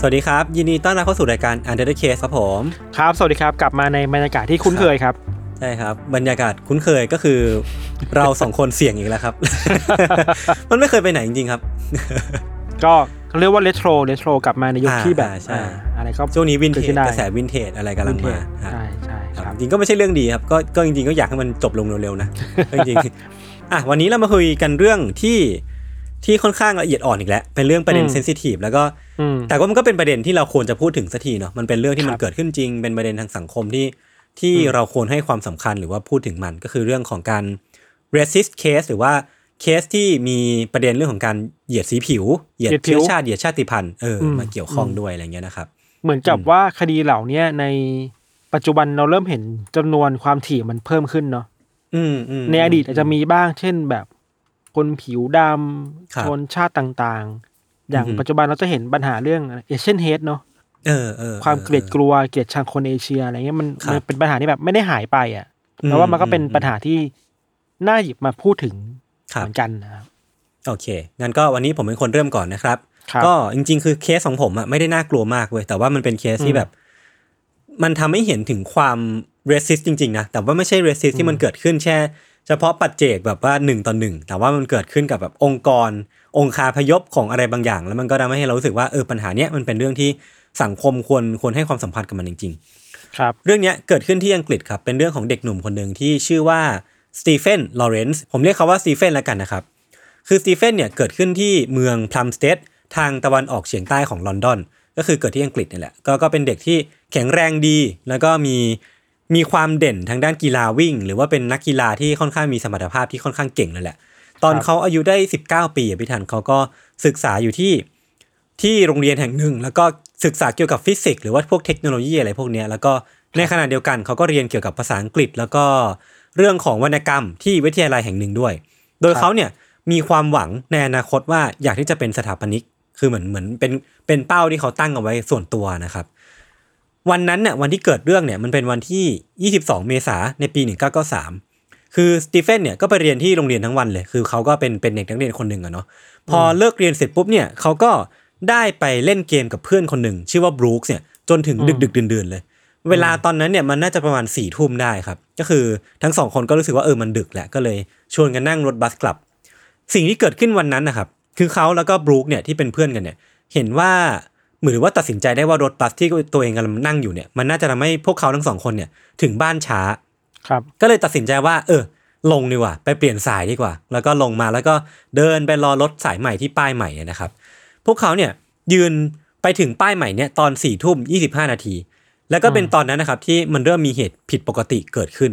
สวัสดีครับ ยินดีต้อนรับเข้าสู่รายการ Untitled Case ครับผม ครับ สวัสดีครับ กลับมาในบรรยากาศที่คุ้นเคยครับ ใช่ครับ บรรยากาศคุ้นเคยก็คือ เราสองคนเสี่ยงอีกแล้วครับ มันไม่เคยไปไหนจริงๆครับ ก็เรียกว่าเรโทรเรโทรกลับมาในยุคอ่าที่แบบใช่อ่าอะไรก็ช่วงนี้วินเทกิดจขึ้ได้กระแสวินเทจอะไรกำลังวินเทมาจครับใช่ใช่ครับครับจริงก็ไม่ใช่เรื่องดีครับก็ก็จริงๆก็อยากให้มันจบลงเร็วๆนะจริงๆอะวันนี้เรามาคุยกันเรื่องที่ ที่ค่อนข้างละเอียดอ่อนอีกแล้ว เป็นเรื่องประเด็นเซนซิทีฟแล้วก็อืมแต่ว่ามันก็เป็นประเด็นที่เราควรจะพูดถึงสักทีเนาะมันเป็นเรื่องที่มันครับเกิดขึ้นจริง เป็นประเด็นทางสังคมที่ที่เราควรให้ความสำคัญหรือว่าพูดถึงมันก็คือเรื่องของการ racist case หรือว่าเคสที่มีประเด็นเรื่องของการเหยียดสีผิว เหยียดเชื้อชาติเหยียดชาติพันธุ์เอออมมาเกี่ยวข้องด้วยอะไรเงี้ยนะครับ เหมือนกับว่าคดีเหล่าเนี้ยในปัจจุบันเราเริ่มเห็นจำนวนความถี่มันเพิ่มขึ้นเนาะอืมอืมในอดีตอาจจะมีบ้างเช่นแบบ คนผิวดครับำชนชาติต่างๆ อย่างอือฮึปัจจุบันเราจะเห็นปัญหาเรื่องเอเชียนเฮดเนาะเออเออความเกลียดออกลัวเกลียดชังคนเอเชียอะไรเงี้ยมันครับมันเป็นปัญหาที่แบบไม่ได้หายไปอะอืมแต่ว่ามันก็เป็นอืมปัญหาที่น่าหยิบมาพูดถึงครับเหมือนกันนะครับโอเค งั้นก็วันนี้ผมเป็นคนเริ่มก่อนนะครับครับ ก็จริง ๆ คือเคสของผมอะไม่ได้น่ากลัวมากเว้ย แต่ว่ามันเป็นเคสที่แบบ มันทำให้เห็นถึงความ racist จริง ๆ นะ แต่ว่าไม่ใช่ racist ที่มันเกิดขึ้นแค่ เฉพาะปัจเจกแบบว่าหนึ่งต่อหนึ่งแต่ว่ามันเกิดขึ้นกับแบบองค์กร องคาพยพของอะไรบางอย่าง แล้วมันก็ทำให้เรารู้สึกว่าเออปัญหาเนี้ยมันเป็นเรื่องที่สังคมควรควรให้ความสำคัญกับมันจริงๆครับเรื่องเนี้ยเกิดขึ้นที่อังกฤษครับเป็นเรื่องของเด็กหนุ่มคนหนึ่งที่ชื่อว่าสตีเฟนลอเรนซ์ผมเรียกเขาว่าสตีเฟนแล้วกันนะครับคือสตีเฟนเนี่ยเกิดขึ้นที่เมืองพลัมสเตดทางตะวันออกเฉียงใต้ของลอนดอน ก็คือเกิดที่อังกฤษนี่แหละก็ก็เป็นเด็กที่แข็งแรงดี แล้วก็มี มีความเด่นทางด้านกีฬาวิ่ง หรือว่าเป็นนักกีฬาที่ค่อนข้างมีสมรรถภาพที่ค่อนข้างเก่งเลยแหละ ตอนเขาอายุได้ 19 ปีพี่ทันเขาก็ศึกษาอยู่ที่ที่โรงเรียนแห่งหนึ่ง แล้วก็ศึกษาเกี่ยวกับฟิสิกส์หรือว่าพวกเทคโนโลยีอะไรพวกนี้แล้วก็ในขณะเดียวกันเขาก็เรียนเกี่ยวกับภาษาอังกฤษ แล้วก็เรื่องของวรรณกรรมที่วิทยาลัยแห่งหนึ่งด้วย โดยเขาเนี่ยมีความหวังในอนาคตว่าอยากที่จะเป็นสถาปนิก คือเหมือนเหมือนเป็นเป็นเป้าที่เขาตั้งเอาไว้ส่วนตัวนะครับ วันนั้นเนี่ยวันที่เกิดเรื่องเนี่ยมันเป็นวันที่ 22 เมษายนในปี 1993 คือสตีเฟนเนี่ยก็ไปเรียนที่โรงเรียนทั้งวันเลย คือเขาก็เป็นเป็นเด็กนักเรียนคนหนึ่งอะเนาะพอเลิกเรียนเสร็จปุ๊บเนี่ยเขาก็ได้ไปเล่นเกมกับเพื่อนคนหนึ่งชื่อว่าบรูคส์เนี่ยจนถึงดึกดึกๆดื่นๆเลย เวลาตอนนั้นเนี่ยมันน่าจะประมาณสี่ทุ่มได้ครับ ก็คือทั้งสองคนก็รู้สึกว่าเออมันดึกแหละก็เลยชวนกันนั่งรถบัสกลับ สิ่งที่เกิดขึ้นวันนั้นนะครับคือเขาแล้วก็บรูคเนี่ยที่เป็นเพื่อนกันเนี่ยเห็นว่าเห มือนว่าตัดสินใจได้ว่ารถบัสที่ตัวเองกำลังนั่งอยู่เนี่ยมันน่าจะทำให้พวกเขาทั้งสองคนเนี่ยถึงบ้านช้าครับ ก็เลยตัดสินใจว่า เออ ลงดีกว่า ไปเปลี่ยนสายดีกว่า แล้วก็ลงมาแล้วก็เดินไปรอรถสายใหม่ที่ป้ายใหม่เนี่ยนะครับ พวกเขาเนี่ยยืนไปถึงป้ายใหม่เนี่ยตอนสี่ทุ่มยี่สิบห้านาที แล้วก็เป็นตอนนั้นนะครับที่มันเริ่มมีเหตุผิดปกติเกิดขึ้น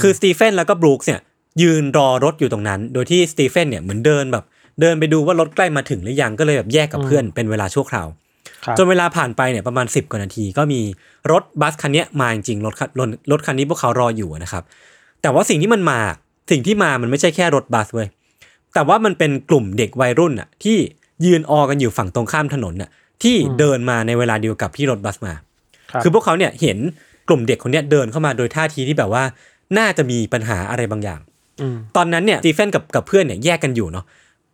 คือสตีเฟนแล้วก็บรูคส์เนี่ยยืนรอรถอยู่ตรงนั้น โดยที่สตีเฟนเนี่ยเหมือนเดินแบบเดินไปดูว่ารถใกล้มาถึงหรือยังก็เลยแบบแยกกับเพื่อนเป็นเวลาชั่วคราวครับ จนเวลาผ่านไปเนี่ยประมาณ 10 กว่านาที ก็มีรถบัสคันเนี้ยมาจริงๆรถคันรถรถคันนี้พวกเขารออยู่นะครับ แต่ว่าสิ่งที่มันมาสิ่งที่มามันไม่ใช่แค่รถบัสเว้ยแต่ว่ามันเป็นกลุ่มเด็กวัยรุ่นอะที่ยืนออกันอยู่ฝั่งตรงข้ามถนนน่ะที่เดินมาในเวลาเดียวกับที่รถบัสมาครับคือพวกเขาเนี่ยเห็นกลุ่มเด็กคนเนี้ยเดินเข้ามาโดยท่าทีที่แบบว่า น่าจะมีปัญหาอะไรบางอย่างอืมตอนนั้นเนี่ยสตีเฟนกับกับเพื่อนเนี่ยแยกกันอยู่เนาะ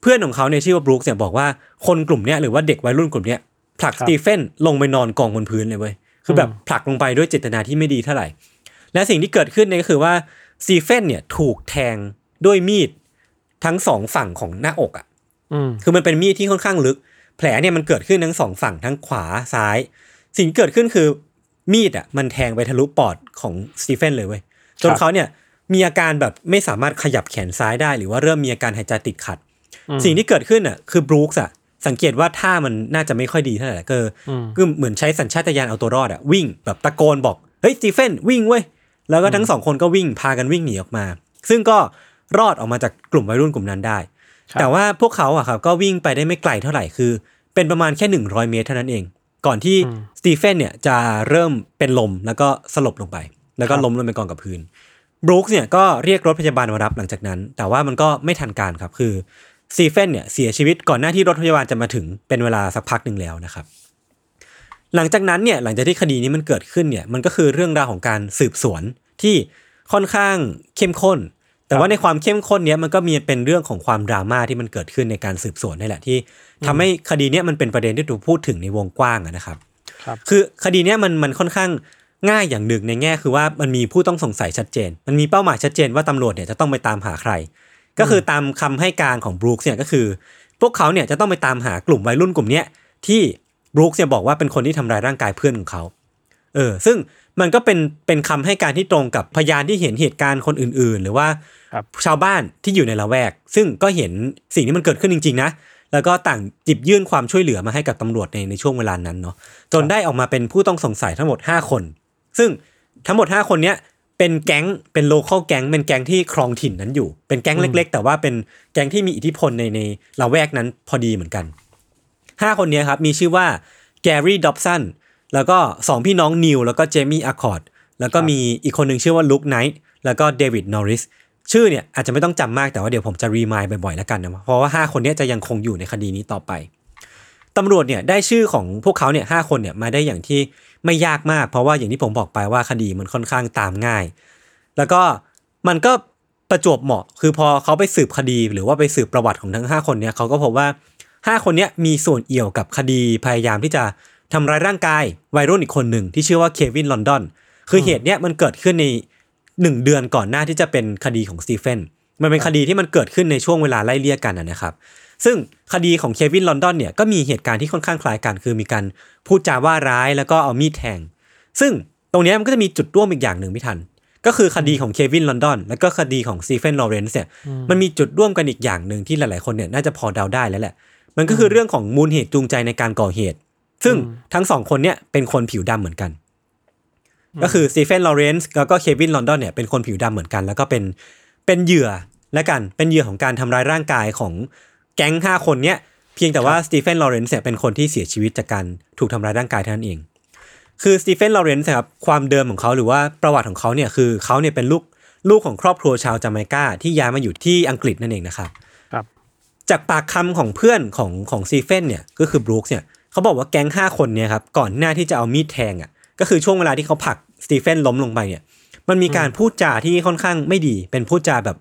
เพื่อนของเขาเนี่ยชื่อว่าบรูคส์เนี่ยบอกว่าคนกลุ่มเนี้ยหรือว่าเด็กวัยรุ่นกลุ่มเนี้ย ผลักคสรับตีเฟนลงไปนอนกองบนพื้นเลยเว้ยคือแบบอืมผลักลงไปด้วยเจตนาที่ไม่ดีเท่าไหร่ และสิ่งที่เกิดขึ้นเนี่ยก็คือว่าสตีเฟนเนี่ยถูกแทงด้วยมีดทั้งสองฝั่งของหน้าอกอะอืมคือมันเป็นมีดที่ค่อนข้างลึก แผลเนี่ยมันเกิดขึ้นทั้งสองฝั่งทั้งขวาซ้าย สิ่งที่เกิดขึ้นคือมีดอะมันแทงไปทะลุปอดของสตีเฟนเลยเว้ยจนครับเขาเนี่ยมีอาการแบบไม่สามารถขยับแขนซ้ายได้ หรือว่าเริ่มมีอาการหายใจติดขัด สิ่งที่เกิดขึ้นอะคือบรูคส์อะ สังเกตว่าท่ามันน่าจะไม่ค่อยดีเท่าไหร่ก็คือเหมือนใช้สัญชาตญาณเอาตัวรอดอะวิ่งแบบตะโกนบอกเฮ้ยสตีเฟนวิ่งเว้ยแล้วก็ทั้งสองคนก็วิ่งพากันวิ่งหนีออกมา ซึ่งก็รอดออกมาจากกลุ่มวัยรุ่นกลุ่มนั้นได้ครับแต่ว่าพวกเขาอะครับก็วิ่งไปได้ไม่ไกลเท่าไหร่คือ เป็นประมาณแค่ 100 เมตรเท่านั้นเอง ก่อนที่สตีเฟนเนี่ยจะเริ่มเป็นลมแล้วก็สลบลงไป แล้วก็ล้มลงไปกองกับพื้นบรูคส์เนี่ยก็เรียกรถพยาบาลมารับหลังจากนั้น แต่ว่ามันก็ไม่ทันการครับคือ สตีเฟนเนี่ยเสียชีวิตก่อนหน้าที่รถพยาบาลจะมาถึงเป็นเวลาสักพักหนึ่งแล้วนะครับ หลังจากนั้นเนี่ยหลังจากที่คดีนี้มันเกิดขึ้นเนี่ยมันก็คือเรื่องราวของการสืบสวนที่ค่อนข้างเข้มข้น แต่ว่าในความเข้มข้นเนี้ยมันก็มีเป็นเรื่องของความดราม่าที่มันเกิดขึ้นในการสืบสวนนี่แหละที่ทำให้คดีเนี้ยมันเป็นประเด็นที่ถูกพูดถึงในวงกว้างอะนะครับครับคือคดีเนี้ยมันมันค่อนข้างง่ายอย่างหนึ่งในแง่คือว่ามันมีผู้ต้องสงสัยชัดเจน มันมีเป้าหมายชัดเจนว่าตำรวจเนี่ยจะต้องไปตามหาใคร ก็คือตามคำให้การของบรูคเนี่ยก็คือ พวกเขาเนี่ยจะต้องไปตามหากลุ่มวัยรุ่นกลุ่มเนี้ยที่บรูคเนี่ยบอกว่าเป็นคนที่ทำร้ายร่างกายเพื่อนของเขา เออ ซึ่งมันก็เป็นเป็นคำให้การที่ตรงกับพยานที่เห็นเหตุการณ์คนอื่น ๆ หรือว่าครับชาวบ้านที่อยู่ในละแวก ซึ่งก็เห็นสิ่งที่มันเกิดขึ้นจริง ๆ นะ แล้วก็ต่างจิบยื่นความช่วยเหลือมาให้กับตำรวจในในช่วงเวลานั้นเนาะจนได้ออกมาเป็นผู้ต้องสงสัยทั้งหมด 5 คน ซึ่งทั้งหมด 5 คนเนี้ย เป็นแก๊งเป็นโลเคอลแก๊งเป็นแก๊งที่ครองถิ่นนั้นอยู่ เป็นแก๊งเล็ก ๆ แต่ว่าเป็นแก๊งที่มีอิทธิพลในในละแวกนั้นพอดีเหมือนกันห้าคนเนี้ยครับมีชื่อว่าแกรี่ดอบสันแล้วก็สองพี่น้องนีลแล้วก็เจมี่อาคอร์ตแล้วก็มีอีกคนหนึ่งชื่อว่าลุคไนท์แล้วก็เดวิดนอริสชื่อเนี่ยอาจจะไม่ต้องจำมากแต่ว่าเดี๋ยวผมจะ remind บ่อยๆแล้วกันนะเพราะว่าห้าคนเนี้ยจะยังคงอยู่ในคดีนี้ต่อไปตำรวจเนี่ยได้ชื่อของพวกเขาเนี่ยห้าคนเนี่ยมาได้อย่างที่ไม่ยากมาก เพราะว่าอย่างที่ผมบอกไปว่าคดีมันค่อนข้างตามง่าย แล้วก็มันก็ประจวบเหมาะ คือพอเขาไปสืบคดีหรือว่าไปสืบประวัติของทั้ง 5 คนเนี่ยเขาก็พบว่า 5 คนเนี้ยมีส่วนเอี่ยวกับคดีพยายามที่จะทำร้ายร่างกายวัยรุ่นอีกคนหนึ่งที่ชื่อว่าเควินลอนดอน คือเหตุเนี้ยมันเกิดขึ้นในหนึ่งเดือนก่อนหน้าที่จะเป็นคดีของสตีเฟน มันเป็นคดีที่มันเกิดขึ้นในช่วงเวลาไล่เลี่ยกันนะนะครับ ซึ่งคดีของเควินลอนดอนเนี่ยก็มีเหตุการณ์ที่ค่อนข้างคล้ายกัน คือมีการพูดจาว่าร้ายแล้วก็เอามีดแทง ซึ่งตรงเนี้ยมันก็จะมีจุดร่วมอีกอย่างหนึ่งพี่ทัน ก็คือคดีของเควินลอนดอนแล้วก็คดีของสตีเฟนลอเรนซ์เนี่ยมันมีจุดร่วมกันอีกอย่างหนึ่งที่หลาย ๆ คนเนี่ยน่าจะพอเดาได้แล้วแหละ มันก็คือเรื่องของมูลเหตุจูงใจในการก่อเหตุ ซึ่งทั้งสองคนเนี่ยเป็นคนผิวดำเหมือนกัน ก็คือสตีเฟนลอเรนซ์แล้วก็เควินลอนดอนเนี่ยเป็นคนผิวดำเหมือนกัน แล้วก็เป็นเป็นเหยื่อและกันเป็นเหยื่อของการทำร้ายร่างกายของ แก๊งห้าคนเนี้ยเพียงแต่ว่าสตีเฟนลอเรนซ์เนี่ยเป็นคนที่เสียชีวิตจากการถูกทำร้ายร่างกายเท่านั้นเอง คือสตีเฟนลอเรนซ์ครับความเดิมของเขาหรือว่าประวัติของเขาเนี่ยคือเขาเนี่ยเป็นลูกลูกของครอบครัวชาวจาเมกาที่ย้ายมาอยู่ที่อังกฤษนั่นเองนะครับครับ จากปากคำของเพื่อนของของสตีเฟนเนี่ยก็คือบรูคส์เนี่ยเขาบอกว่าแก๊งห้าคนเนี่ยครับก่อนหน้าที่จะเอามีดแทงอะก็คือช่วงเวลาที่เขาผลักสตีเฟนล้มลงไปเนี่ยมันมีการพูดจาที่ค่อนข้างไม่ดีเป็นพูดจาแบบ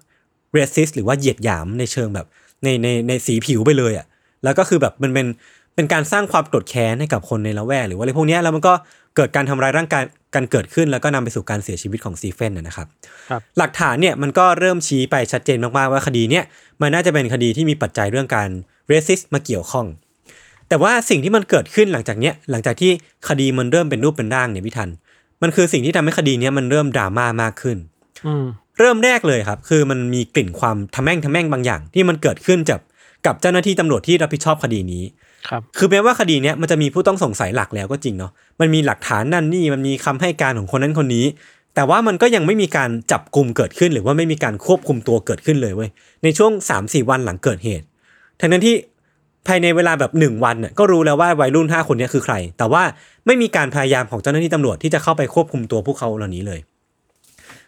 racist หรือว่าเหยียดหยามในเชิงแบบ ในในในสีผิวไปเลยอะแล้วก็คือแบบมันเป็นเป็นการสร้างความโกรธแค้นให้กับคนในละแวกหรือว่าอะไรพวกเนี้ยแล้วมันก็เกิดการทำร้ายร่างกายกันเกิดขึ้น แล้วก็นำไปสู่การเสียชีวิตของสตีเฟนนะนะครับครับหลักฐานเนี่ยมันก็เริ่มชี้ไปชัดเจนมากๆว่าคดีเนี่ยมันน่าจะเป็นคดีที่มีปัจจัยเรื่องการเรสซิสมาเกี่ยวข้อง แต่ว่าสิ่งที่มันเกิดขึ้นหลังจากเนี้ยหลังจากที่คดีมันเริ่มเป็นรูปเป็นร่างเนี่ยพี่ทัน มันคือสิ่งที่ทำให้คดีเนี้ยมันเริ่มดราม่ามากขึ้นอืม เริ่มแรกเลยครับ คือมันมีกลิ่นความทะแม่งทะแม่งบางอย่าง ที่มันเกิดขึ้นจากกับเจ้าหน้าที่ตำรวจที่รับผิดชอบคดีนี้ครับคือแม้ว่าคดีเนี้ยมันจะมีผู้ต้องสงสัยหลักแล้วก็จริงเนาะมันมีหลักฐานนั่นนี่มันมีคำให้การของคนนั้นคนนี้ แต่ว่ามันก็ยังไม่มีการจับกลุ่มเกิดขึ้น หรือว่าไม่มีการควบคุมตัวเกิดขึ้นเลยเว้ยในช่วง3าสี่วันหลังเกิดเหตุทั้งนั้นที่ภายในเวลาแบบหนึ่งวันน่ะก็รู้แล้วว่าวัยรุ่นห้าคนเนี้ยคือใคร แต่ว่าไม่มีการพยายามของเจ้าหน้าที่ตำรวจที่จะเข้าไปควบคุมตัวพวกเขาเหล่านี้เลย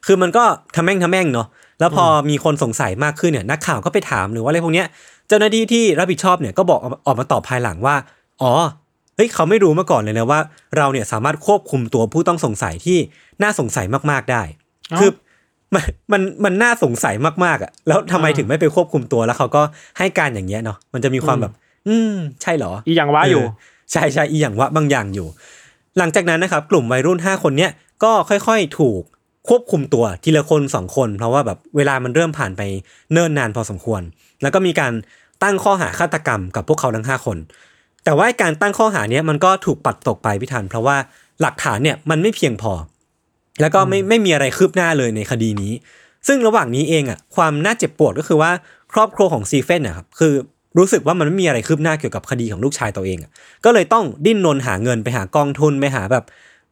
คือมันก็ทำแม่งทำแม่งเนาะแล้วพอมีคนสงสัยมากขึ้นเนี่ยนักข่าวก็ไปถามหรือว่าอะไรพวกเนี้ยเจ้าหน้าที่ที่รับผิดชอบเนี่ยก็บอกออกมาตอบภายหลังว่า อ๋อเฮ้ยเขาไม่รู้มาก่อนเลยนะว่า เราเนี่ยสามารถควบคุมตัวผู้ต้องสงสัยที่น่าสงสัยมากๆได้เอ้าคือมันมันมันน่าสงสัยมากๆอะแล้วทำไมอ่าถึงไม่ไปควบคุมตัวแล้วเขาก็ให้การอย่างเงี้ยเนาะมันจะมีความแบบ อืม ใช่เหรอ อีอย่างว่าอยู่เใช่ใช่อีอย่างว่าบางอย่างอยู่ หลังจากนั้นนะครับ กลุ่มวัยรุ่น 5 คนเนี้ยก็ค่อยๆ ถูก ควบคุมตัวทีละคนสองคน เพราะว่าแบบเวลามันเริ่มผ่านไปเนิ่นนานพอสมควร แล้วก็มีการตั้งข้อหาฆาตกรรมกับพวกเขาทั้ง 5 คน แต่ว่าการตั้งข้อหาเนี้ยมันก็ถูกปัดตกไปพิธันเพราะว่าหลักฐานเนี่ยมันไม่เพียงพอ แล้วก็ไม่ไม่มีอะไรคืบหน้าเลยในคดีนี้ ซึ่งระหว่างนี้เองอะความน่าเจ็บปวดก็คือว่าครอบครัวของซีเฟนนะครับคือรู้สึกว่ามันไม่มีอะไรคืบหน้าเกี่ยวกับคดีของลูกชายตัวเองอะก็เลยต้องดิ้นรนหาเงินไปหากองทุนไปหาแบบ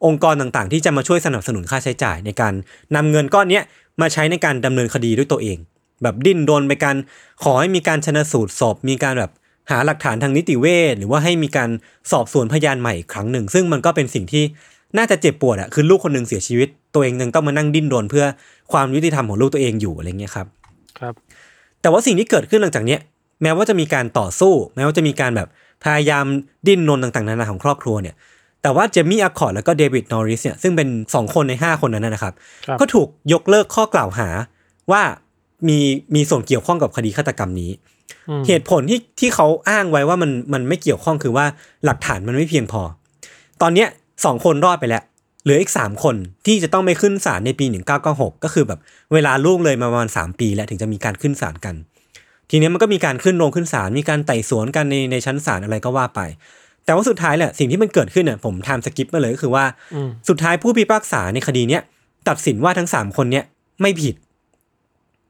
องค์กรต่างๆ ที่จะมาช่วยสนับสนุนค่าใช้จ่ายในการนำเงินก้อนเนี้ยมาใช้ในการดำเนินคดีด้วยตัวเอง แบบดิ้นรนไปการขอให้มีการชนสูตรศพมีการแบบหาหลักฐานทางนิติเวชหรือว่าให้มีการสอบสวนพยานใหม่อีกครั้งหนึ่ง ซึ่งมันก็เป็นสิ่งที่น่าจะเจ็บปวดอะคือลูกคนหนึ่งเสียชีวิต ตัวเองยังต้องมานั่งดิ้นรนเพื่อความยุติธรรมของลูกตัวเองอยู่อะไรเงี้ยครับครับ แต่ว่าสิ่งที่เกิดขึ้นหลังจากเนี้ยแม้ว่าจะมีการต่อสู้ แม้ว่าจะมีการแบบพยายามดิ้นรนต่างๆนานาของครอบครัวเนี่ย แต่ว่าเจมี่อคอร์ดแล้วก็เดวิดนอริสเนี่ยซึ่งเป็น 2 คนใน 5 คนนั้นนะนะครับครับ ก็ถูกยกเลิกข้อกล่าวหาว่ามีมีส่วนเกี่ยวข้องกับคดีฆาตกรรมนี้อืมเหตุผลที่ที่เขาอ้างไว้ว่ามันมันไม่เกี่ยวข้องคือว่าหลักฐานมันไม่เพียงพอ ตอนเนี้ยสองคนรอดไปแล้ว เหลืออีกสามคนที่จะต้องไปขึ้นศาลในปี1996ก็คือแบบเวลาล่วงเลยมาประมาณ3ปีแล้วถึงจะมีการขึ้นศาลกัน ทีเนี้ยมันก็มีการขึ้นโรงขึ้นศาลมีการไต่สวนกันในในชั้นศาลอะไรก็ว่าไป แต่ว่าสุดท้ายแหละสิ่งที่มันเกิดขึ้นเนี่ยผมทำสกิปมาเลยก็คือว่าอืมสุดท้ายผู้พิพากษาในคดีเนี้ยตัดสินว่าทั้งสามคนเนี้ยไม่ผิด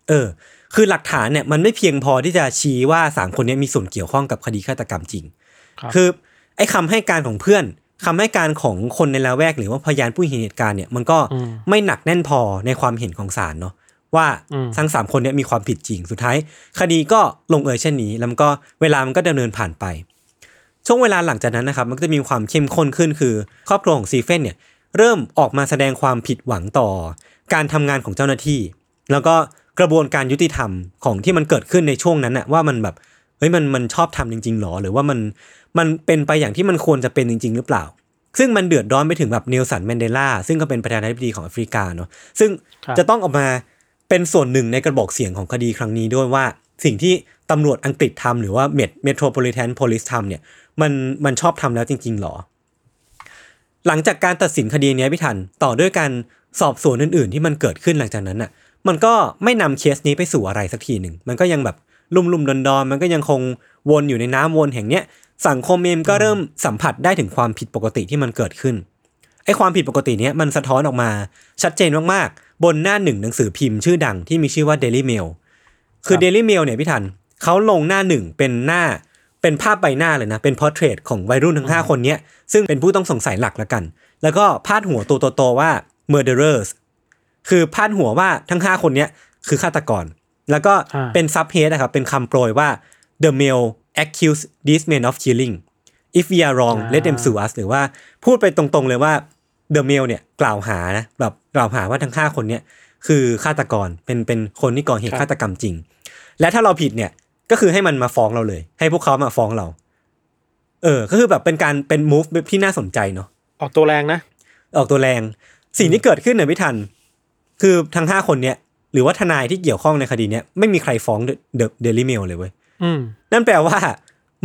เออ คือหลักฐานเนี่ยมันไม่เพียงพอที่จะชี้ว่าสามคนเนี้ยมีส่วนเกี่ยวข้องกับคดีฆาตกรรมจริงครับคือไอ้คำให้การของเพื่อนคำให้การของคนในละแวก หรือว่าพยานผู้เห็นเหตุการณ์เนี่ยมันก็อืมไม่หนักแน่นพอในความเห็นของศาลเนาะว่าอืมทั้งสามคนเนี่ยมีความผิดจริง สุดท้าย คดีก็ลงเอยเช่นนี้ แล้วมันก็เวลามันก็ดำเนินผ่านไป ช่วงเวลาหลังจากนั้นนะครับมันก็จะมีความเข้มข้นขึ้นคือ ครอบครัวของซีเฟนเนี่ยเริ่มออกมาแสดงความผิดหวังต่อ การทำงานของเจ้าหน้าที่ แล้วก็กระบวนการยุติธรรมของที่มันเกิดขึ้นในช่วงนั้นน่ะว่ามันแบบเฮ้ยมันมันชอบทำจริงๆหรอ หรือว่ามันมันเป็นไปอย่างที่มันควรจะเป็นจริง ๆ หรือเปล่า ซึ่งมันเดือดร้อนไปถึงแบบเนลสันแมนเดลาซึ่งก็เป็นประธานาธิบดีของแอฟริกาเนาะซึ่งครับจะต้องออกมาเป็นส่วนหนึ่งในกระบอกเสียงของคดีครั้งนี้ด้วยว่า สิ่งที่ตำรวจอังกฤษทำหรือว่าเม Metropolitan Police ทำเนี่ย มันมันชอบทำแล้วจริง ๆหรอ หลังจากการตัดสินคดีเนี้ยพี่ทันต่อด้วยการสอบสวนอื่น ๆ ที่มันเกิดขึ้นหลังจากนั้นอะ มันก็ไม่นำเคสนี้ไปสู่อะไรสักทีหนึ่งมันก็ยังแบบลุ่มๆดอนๆมันก็ยังคงวนอยู่ในน้ำวนแห่งเนี้ยสังคมเองก็เริ่มสัมผัสได้ถึงความผิดปกติที่มันเกิดขึ้นไอ้ความผิดปกติเนี้ยมันสะท้อนออกมา ชัดเจนมากๆ บนหน้าหนึ่งหนังสือพิมพ์ชื่อดังที่มีชื่อว่า Daily Mail คือครับ Daily Mail เนี่ยพี่ทันเขาลงหน้าหนึ่งเป็นหน้า เป็นภาพใบหน้าเลยนะ เป็น portrait ของวัยรุ่นทั้ง 5 คนเนี้ย ซึ่งเป็นผู้ต้องสงสัยหลักละกัน แล้วก็พาดหัวตัวโตๆว่า murderers คือพาดหัวว่าทั้ง 5 คนเนี้ยคือฆาตกร แล้วก็อ่าเป็น subhead นะครับ เป็นคำโปรยว่า the mail accuse these men of killing if we are wrong let them sue us หรือว่าพูดไปตรงๆเลยว่า the mail เนี่ยกล่าวหานะแบบกล่าวหาว่าทั้ง 5 คนเนี่ยคือฆาตกรเป็นเป็นคนที่ก่อเหตุครับฆาตกรรมจริง และถ้าเราผิดเนี่ย ก็คือให้มันมาฟ้องเราเลย ให้พวกเขามาฟ้องเรา เออ ก็คือแบบเป็นการเป็น move ที่น่าสนใจเนาะออกตัวแรงนะ ออกตัวแรง สิ่งที่เกิดขึ้นเนี่ยพี่ทัน คือทั้งห้าคนเนี้ยหรือว่าทนายที่เกี่ยวข้องในคดีเนี้ยไม่มีใครฟ้องเดอะเดลิเมลเลยเว้ยอืมนั่นแปลว่า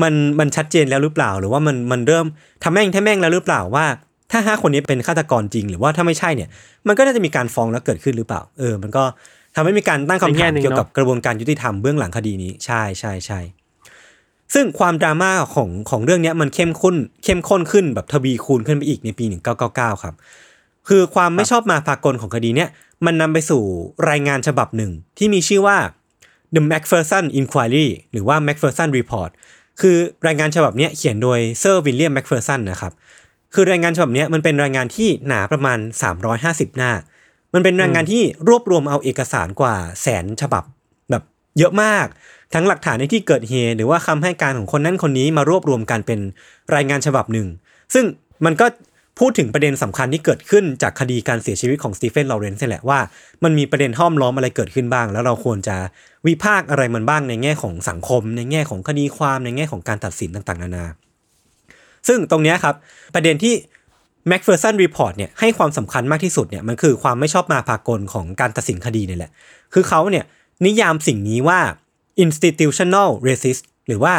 มันมันชัดเจนแล้วหรือเปล่า หรือว่ามันมันเริ่มทำแม่งแท้แม่งแล้วหรือเปล่าว่า ถ้าห้าคนนี้เป็นฆาตกรจริง หรือว่าถ้าไม่ใช่เนี่ย มันก็น่าจะมีการฟ้องแล้วเกิดขึ้นหรือเปล่า เออ มันก็ ทำให้มีการตั้งคำในแง่ถามหนึ่งเกี่ยวกับเนอะกระบวนการยุติธรรมเบื้องหลังคดีนี้ ใช่ใช่ใช่ซึ่งความดราม่าของของเรื่องเนี้ยมันเข้มข้นเข้มข้นขึ้นแบบทวีคูณขึ้นไปอีกในปี 1999 ครับ คือความไม่ชอบมาพากลของคดีเนี้ยมันนำไปสู่รายงานฉบับหนึ่งที่มีชื่อว่า The Macpherson Inquiry หรือว่า Macpherson Report คือรายงานฉบับเนี้ยเขียนโดยเซอร์วิลเลียมแมคเฟอร์สันนะครับ คือรายงานฉบับเนี้ยมันเป็นรายงานที่หนาประมาณ 350 หน้า มันเป็นรายงานที่รวบรวมเอาเอกสารกว่าแสนฉบับแบบเยอะมาก ทั้งหลักฐานในที่เกิดเหตุหรือว่าคำให้การของคนนั้นคนนี้มารวบรวมกันเป็นรายงานฉบับหนึ่ง ซึ่งมันก็พูดถึงประเด็นสำคัญที่เกิดขึ้นจากคดีการเสียชีวิตของสตีเฟนลอเรนซ์นี่แหละว่ามันมีประเด็นห้อมล้อมอะไรเกิดขึ้นบ้าง แล้วเราควรจะวิพากษ์อะไรมันบ้างในแง่ของสังคม ในแง่ของคดีความในแง่ของการตัดสินต่างๆ นานา ซึ่งตรงเนี้ยครับประเด็นที่ Macpherson Report เนี่ยให้ความสำคัญมากที่สุดเนี่ยมันคือความไม่ชอบมาพากลของการตัดสินคดีนี่แหละ คือเขาเนี่ยนิยามสิ่งนี้ว่า institutional racist หรือว่า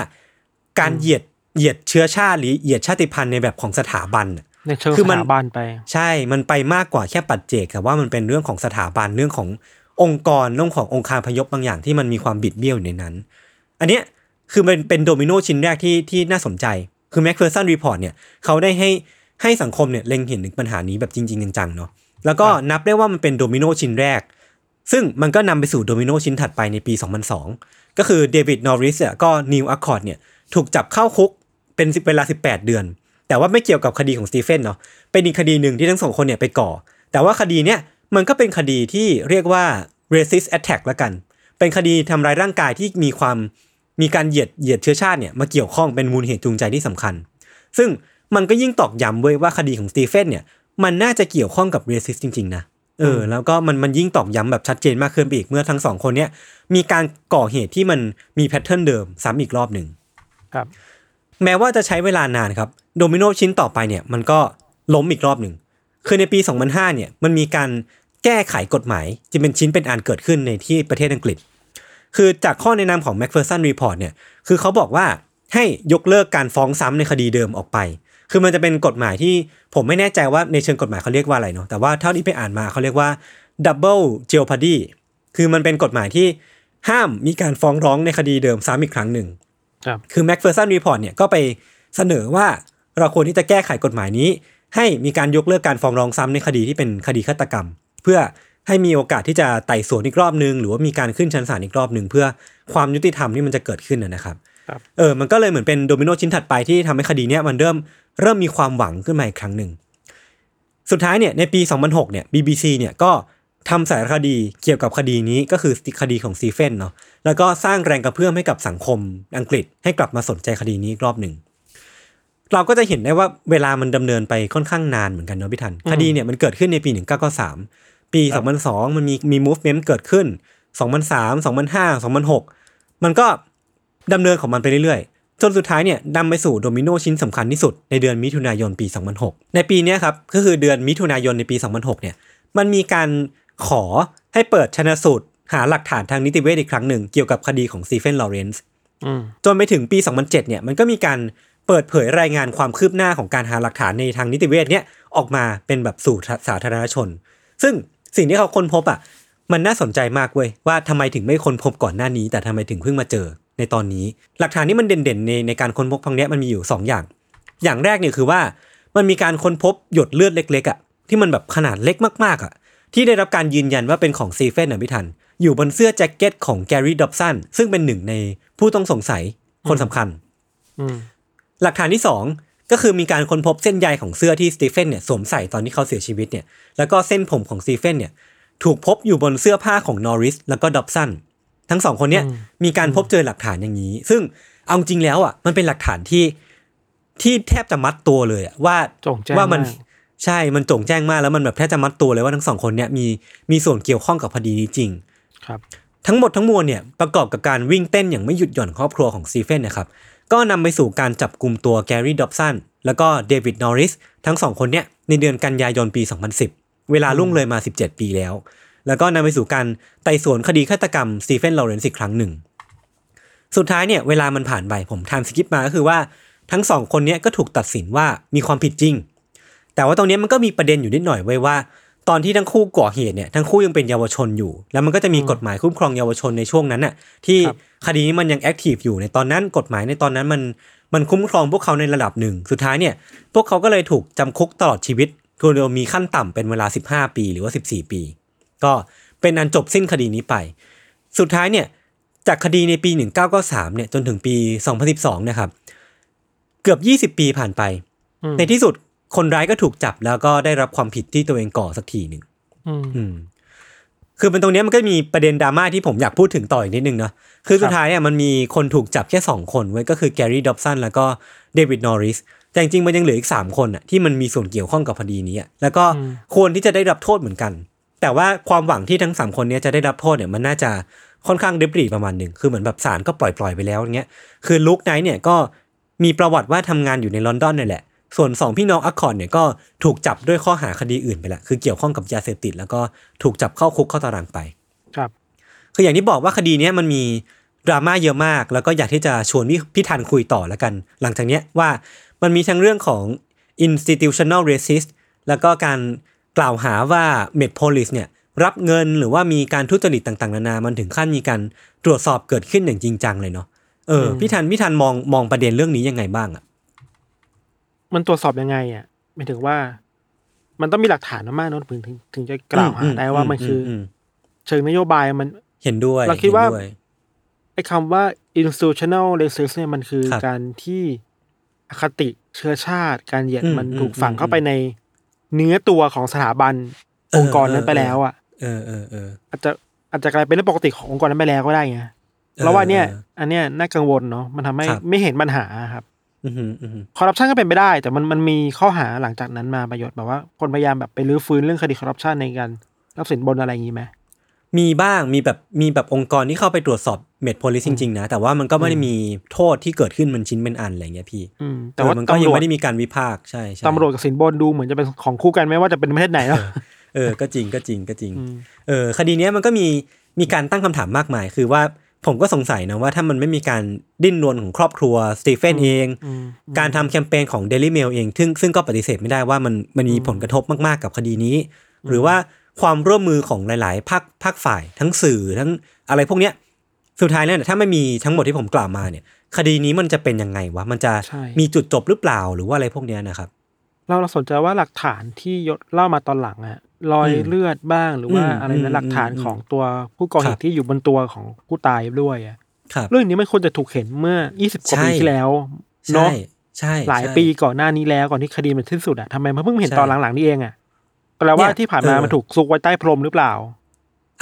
การเหยียดเหยียดเชื้อชาติหรือเหยียดชาติพันธุ์ในแบบของสถาบันน่ะในเชิงคือสมันถาบันไป ใช่ มันไปมากกว่าแค่ปัจเจกแต่ว่ามันเป็นเรื่องของสถาบันเรื่องขององค์กรเรื่องขององค์คาพยพบางอย่างที่มันมีความบิดเบี้ยวอยู่ในนั้น อันเนี้ยคือมันเป็นโดมิโนชิ้นแรกที่ที่น่าสนใจ คือ Macpherson Report เนี่ยเขาได้ให้ ให้สังคมเนี่ยเล็งเห็นถึงปัญหานี้แบบจริง ๆ จังๆเนาะแล้วก็นับได้ว่ามันเป็นโดมิโนชิ้นแรก ซึ่งมันก็นำไปสู่โดมิโนชิ้นถัดไปในปี 2002 ก็คือเดวิดนอริสอะก็นีลอาคอร์ตเนี่ยถูกจับเข้าคุกเป็นเวลา 18 เดือน แต่ว่าไม่เกี่ยวกับคดีของสตีเฟนเนาะเป็นอีกคดีหนึ่งที่ทั้งสองคนเนี่ยไปก่อ แต่ว่าคดีเนี้ยมันก็เป็นคดีที่เรียกว่า racist attack ละกัน เป็นคดีทำร้ายร่างกายที่มีความมีการเหยียดเหยียดเชื้อชาติเนี่ยมาเกี่ยวข้องเป็นมูลเหตุจูงใจที่สำคัญ ซึ่ง มันก็ยิ่งตอกย้ำเว้ยว่าคดีของสตีเฟนเนี่ยมันน่าจะเกี่ยวข้องกับ racist จริงๆนะเออแล้วก็มันมันยิ่งตอกย้ำแบบชัดเจนมากขึ้นไปอีกเมื่อทั้งสองคนเนี่ยมีการก่อเหตุที่มันมี pattern เดิมซ้ำอีกรอบหนึ่งครับ แม้ว่าจะใช้เวลานานครับโดมิโนชิ้นต่อไปเนี่ยมันก็ล้มอีกรอบหนึ่งคือในปี 2005เนี่ยมันมีการแก้ไขกฎหมายที่เป็นชิ้นเป็นอันเกิดขึ้นในที่ประเทศอังกฤษ คือจากข้อแนะนำของ Macpherson Report เนี่ยคือเขาบอกว่าให้ยกเลิกการฟ้องซ้ำในคดีเดิมออกไป คือมันจะเป็นกฎหมายที่ผมไม่แน่ใจว่าในเชิงกฎหมายเขาเรียกว่าอะไรเนาะแต่ว่าเท่าที่ไปอ่านมาเขาเรียกว่า double jeopardy คือมันเป็นกฎหมายที่ห้ามมีการฟ้องร้องในคดีเดิมซ้ำอีกครั้งหนึ่งครับคือ Macpherson Report เนี่ยก็ไปเสนอว่าเราควรที่จะแก้ไขกฎหมายนี้ ให้มีการยกเลิกการฟ้องร้องซ้ำในคดีที่เป็นคดีฆาตกรรม เพื่อให้มีโอกาสที่จะไต่สวนอีกรอบนึง หรือว่ามีการขึ้นชั้นศาลอีกรอบหนึ่งเพื่อความยุติธรรมที่มันจะเกิดขึ้นนะนะครับครับ เออมันก็เลยเหมือนเป็นโดมิโนชิ้นถัดไปที่ทำให้คดีเนี้ยมันเริ่มเริ่มมีความหวังขึ้นมาอีกครั้งหนึ่งสุดท้ายเนี่ยในปี 2006เนี่ย BBC เนี่ยก็ทำสารคดีเกี่ยวกับคดีนี้ก็คือคดีของซีเฟนเนาะแล้วก็สร้างแรงกระเพื่อมให้กับสังคมอังกฤษให้กลับมาสนใจคดีนี้อีกรอบหนึ่งเราก็จะเห็นได้ว่าเวลามันดำเนินไปค่อนข้างนานเหมือนกันเนาะพี่ทัน คดีเนี่ยมันเกิดขึ้นในปี 1993 ปี 2002 มันมีมี movement เกิดขึ้น 2003 2005 2006 มันก็ ดำเนินของมันไปเรื่อยๆ จนสุดท้ายเนี่ยนำไปสู่โดมิโนชิ้นสำคัญที่สุดในเดือนมิถุนายนปี 2006 ในปีเนี้ยครับก็คือเดือนมิถุนายนในปี 2006 เนี่ยมันมีการขอให้เปิดชันสูตรหาหลักฐานทางนิติเวชอีกครั้งหนึ่งเกี่ยวกับคดีของสตีเฟนลอเรนซ์อืมจนไปถึงปี 2007 เนี่ยมันก็มีการเปิดเผยรายงานความคืบหน้าของการหาหลักฐานในทางนิติเวชเนี่ยออกมาเป็นแบบสู่สาธารณชน ซึ่งสิ่งที่เขาค้นพบอะมันน่าสนใจมากเว้ยว่าทำไมถึงไม่ค้นพบก่อนหน้านี้ แต่ทำไมถึงเพิ่งมาเจอ ในตอนนี้ หลักฐานที่มันเด่นๆในในการค้นพบครั้งเนี้ยมันมีอยู่ 2 อย่าง อย่างแรกเนี่ยคือว่ามันมีการค้นพบหยดเลือดเล็กๆอะที่มันแบบขนาดเล็กมากๆอะที่ได้รับการยืนยันว่าเป็นของซีเฟนนะพี่ทัน อยู่บนเสื้อแจ็คเก็ตของแกรี่ดอบสันซึ่งเป็นหนึ่งในผู้ต้องสงสัยคนสำคัญอืมหลักฐานที่ 2 ก็คือมีการค้นพบเส้นใยของเสื้อที่สตีเฟนเนี่ยสวมใส่ตอนที่เขาเสียชีวิตเนี่ยแล้วก็เส้นผมของสตีเฟนเนี่ยถูกพบอยู่บนเสื้อผ้าของนอริสแล้วก็ดอบสัน ทั้งสองคนเนี่ยมีการพบเจอหลักฐานอย่างนี้ ซึ่งเอาจริงแล้วอะมันเป็นหลักฐานที่ที่แทบจะมัดตัวเลยอะว่าโจ่งแจ้งว่ามันมากใช่มันจงแจ้งมากแล้วมันแบบแทบจะมัดตัวเลยว่าทั้งสองคนเนี่ยมีมีส่วนเกี่ยวข้องกับคดีนี้จริง ครับ ทั้งหมดทั้งมวลเนี่ยประกอบกับการวิ่งเต้นอย่างไม่หยุดหย่อนครอบครัวของสตีเฟนนะครับก็นำไปสู่การจับกลุ่มตัวแกรี่ดอบสันแล้วก็เดวิดนอริสทั้งสองคนเนี่ยในเดือนกันยายนปี 2010 เวลาล่วงเลยมา 17 ปีแล้ว แล้วก็นำไปสู่การไต่สวนคดีฆาตกรรมสตีเฟนลอเรนซ์อีกครั้งหนึ่ง สุดท้ายเนี่ยเวลามันผ่านไปผมทำ skip มาก็คือว่าทั้งสองคนนี้ก็ถูกตัดสินว่ามีความผิดจริง แต่ว่าตรงนี้มันก็มีประเด็นอยู่นิดหน่อยไว้ว่า ตอนที่ทั้งคู่ก่อเหตุเนี่ยทั้งคู่ยังเป็นเยาวชนอยู่ แล้วมันก็จะมีกฎหมายคุ้มครองเยาวชนในช่วงนั้นน่ะที่คดีนี้มันยังแอคทีฟอยู่ในตอนนั้นกฎหมายในตอนนั้นมันมันคุ้มครองพวกเขาในระดับหนึ่ง สุดท้ายเนี่ยพวกเขาก็เลยถูกจำคุกตลอดชีวิตโดยมีขั้นต่ำเป็นเวลา 15 ปีหรือว่า 14 ปี ก็เป็นอันจบสิ้นคดีนี้ไป สุดท้ายเนี่ยจากคดีในปี 1993เนี่ยจนถึงปี 2012นะครับเกือบ 20 ปีผ่านไปอืมในที่สุดคนร้ายก็ถูกจับแล้วก็ได้รับความผิดที่ตัวเองก่อสักทีหนึ่งอืมอืมคือเป็นตรงเนี้ยมันก็มีประเด็นดราม่าที่ผมอยากพูดถึงต่ออีกนิดนึงเนาะคือสุดท้ายเนี่ยมันมีคนถูกจับแค่สองคนไว้ยก็คือแกรี่ดอบสันแล้วก็เดวิดนอริสแต่จริงๆมันยังเหลืออีกสามคนอะที่มันมีส่วนเกี่ยวข้องกับคดีนี้อะแล้วก็ควรที่จะได้รับโทษเหมือนกัน แต่ว่าความหวังที่ทั้งสามคนเนี้ยจะได้รับโทษเนี่ยมันน่าจะค่อนข้างเดบรีประมาณหนึ่งคือเหมือนแบบศาลก็ปล่อยปล่อยๆไปแล้วอย่างเงี้ยคือลุคไนท์เนี่ยก็มีประวัติว่าทำงานอยู่ในลอนดอนนี่แหละ ส่วนสองพี่น้องอัคคอร์ดเนี่ยก็ถูกจับด้วยข้อหาคดีอื่นไปละคือเกี่ยวข้องกับยาเสพติดแล้วก็ถูกจับเข้าคุกเข้าตารางไปครับ คืออย่างที่บอกว่าคดีเนี้ยมันมีดราม่าเยอะมาก แล้วก็อยากที่จะชวนพี่พี่ทันคุยต่อแล้วกัน หลังจากเนี้ยว่ามันมีทั้งเรื่องของ institutional racist แล้วก็การ กล่าวหาว่า Medpolice เนี่ยรับเงินหรือว่ามีการทุจริตต่างๆ นานา มันถึงขั้นมีการตรวจสอบเกิดขึ้นอย่างจริงจังเลยเนาะเออพี่ทันพี่ทันมองมองประเด็นเรื่องนี้ยังไงบ้างอะมันตรวจสอบยังไงอะหมายถึงว่า มันต้องมีหลักฐานมากๆเนอะถึงถึงถึงจะกล่าวหาได้ว่ามันคืออมเชิงนโยบายมันเห็นด้วยเราคิดว่าห็นยไอ้คำว่า institutional racist เนี่ยมันคือครับการที่อคติเชื้อชาติ การเหยียดอืมมันอืมถูกฝังอืมเข้าไปใน เนื้อตัวของสถาบันเออองค์กรนั้นเออไปแล้วอะเออเออเอออาจจะอาจจะกลายเป็นเรื่องปกติขององค์กรนั้นไปแล้วก็ได้ไงออแล้วว่าเนี่ยอออันเนี้ยน่ากังวลเนาะมันทำให้ครับไม่เห็นปัญหาครับอือหืออือหือคอร์รัปชันก็เป็นไปได้ แต่มันมันมีข้อหาหลังจากนั้นมาประโยชน์แบบว่าคนพยายามแบบไปรื้อฟื้นเรื่องคดีคอร์รัปชันในการรับสินบนอะไรอย่างนี้ไหม มีบ้างมีแบบมีแบบองค์กรที่เข้าไปตรวจสอบเม็ดโพลิสจริงๆนะ แต่ว่ามันก็ไม่ได้มีโทษที่เกิดขึ้นมันชิ้นเป็นอันอะไรเงี้ยพี่อืมแต่แต่ว่าว่ามันก็ยังตำรวจไม่ได้มีการวิพากษ์ใช่ใช่ตำรวจกับสินบนดูเหมือนจะเป็นของคู่กันไม่ว่าจะเป็นประเทศไหนเนาะเออก็จริงก็จริงก็จริงอืมเออคดีเนี้ยมันก็มีมีการตั้งคำถามมากมาย คือว่าผมก็สงสัยนะว่าถ้ามันไม่มีการดิ้นรนของครอบครัวสตีเฟนเองอืมการทำแคมเปญของ Daily Mail เอง ซึ่งซึ่งก็ปฏิเสธไม่ได้ว่ามันมันมีผลกระทบมากๆกับคดีนี้ หรือว่า ความร่วมมือของหลาย ๆ ภาคภาคฝ่ายทั้งสื่อทั้งอะไรพวกเนี้ยสุดท้ายแล้วเนี่ยถ้าไม่มีทั้งหมดที่ผมกล่าวมาเนี่ย คดีนี้มันจะเป็นยังไงวะมันจะใช่มีจุดจบหรือเปล่าหรือว่าอะไรพวกเนี้ยนะครับ เราเราสนใจว่าหลักฐานที่ยศเล่ามาตอนหลังอะรอยอืมเลือดบ้างหรือว่าอืมอะไรอืนะมหลักฐานอืมของตัวผู้ก่อเหครัตุบที่อยู่บนตัวของผู้ตายด้วยอะครับเรื่องนี้มันควรจะถูกเห็นเมื่อ 20กว่าใช่ปีที่แล้วใช่เนาะใช่หลายใช่ปีก่อนหน้านี้แล้วก่อนที่คดีมันสิ้นสุดอะทำไมมันเพิ่งเห็นใช่ตอนหลังๆนี่เองอะ แปลว่าเนี่ยที่ผ่านมาเออมันถูกซุกไว้ใต้พรมหรือเปล่า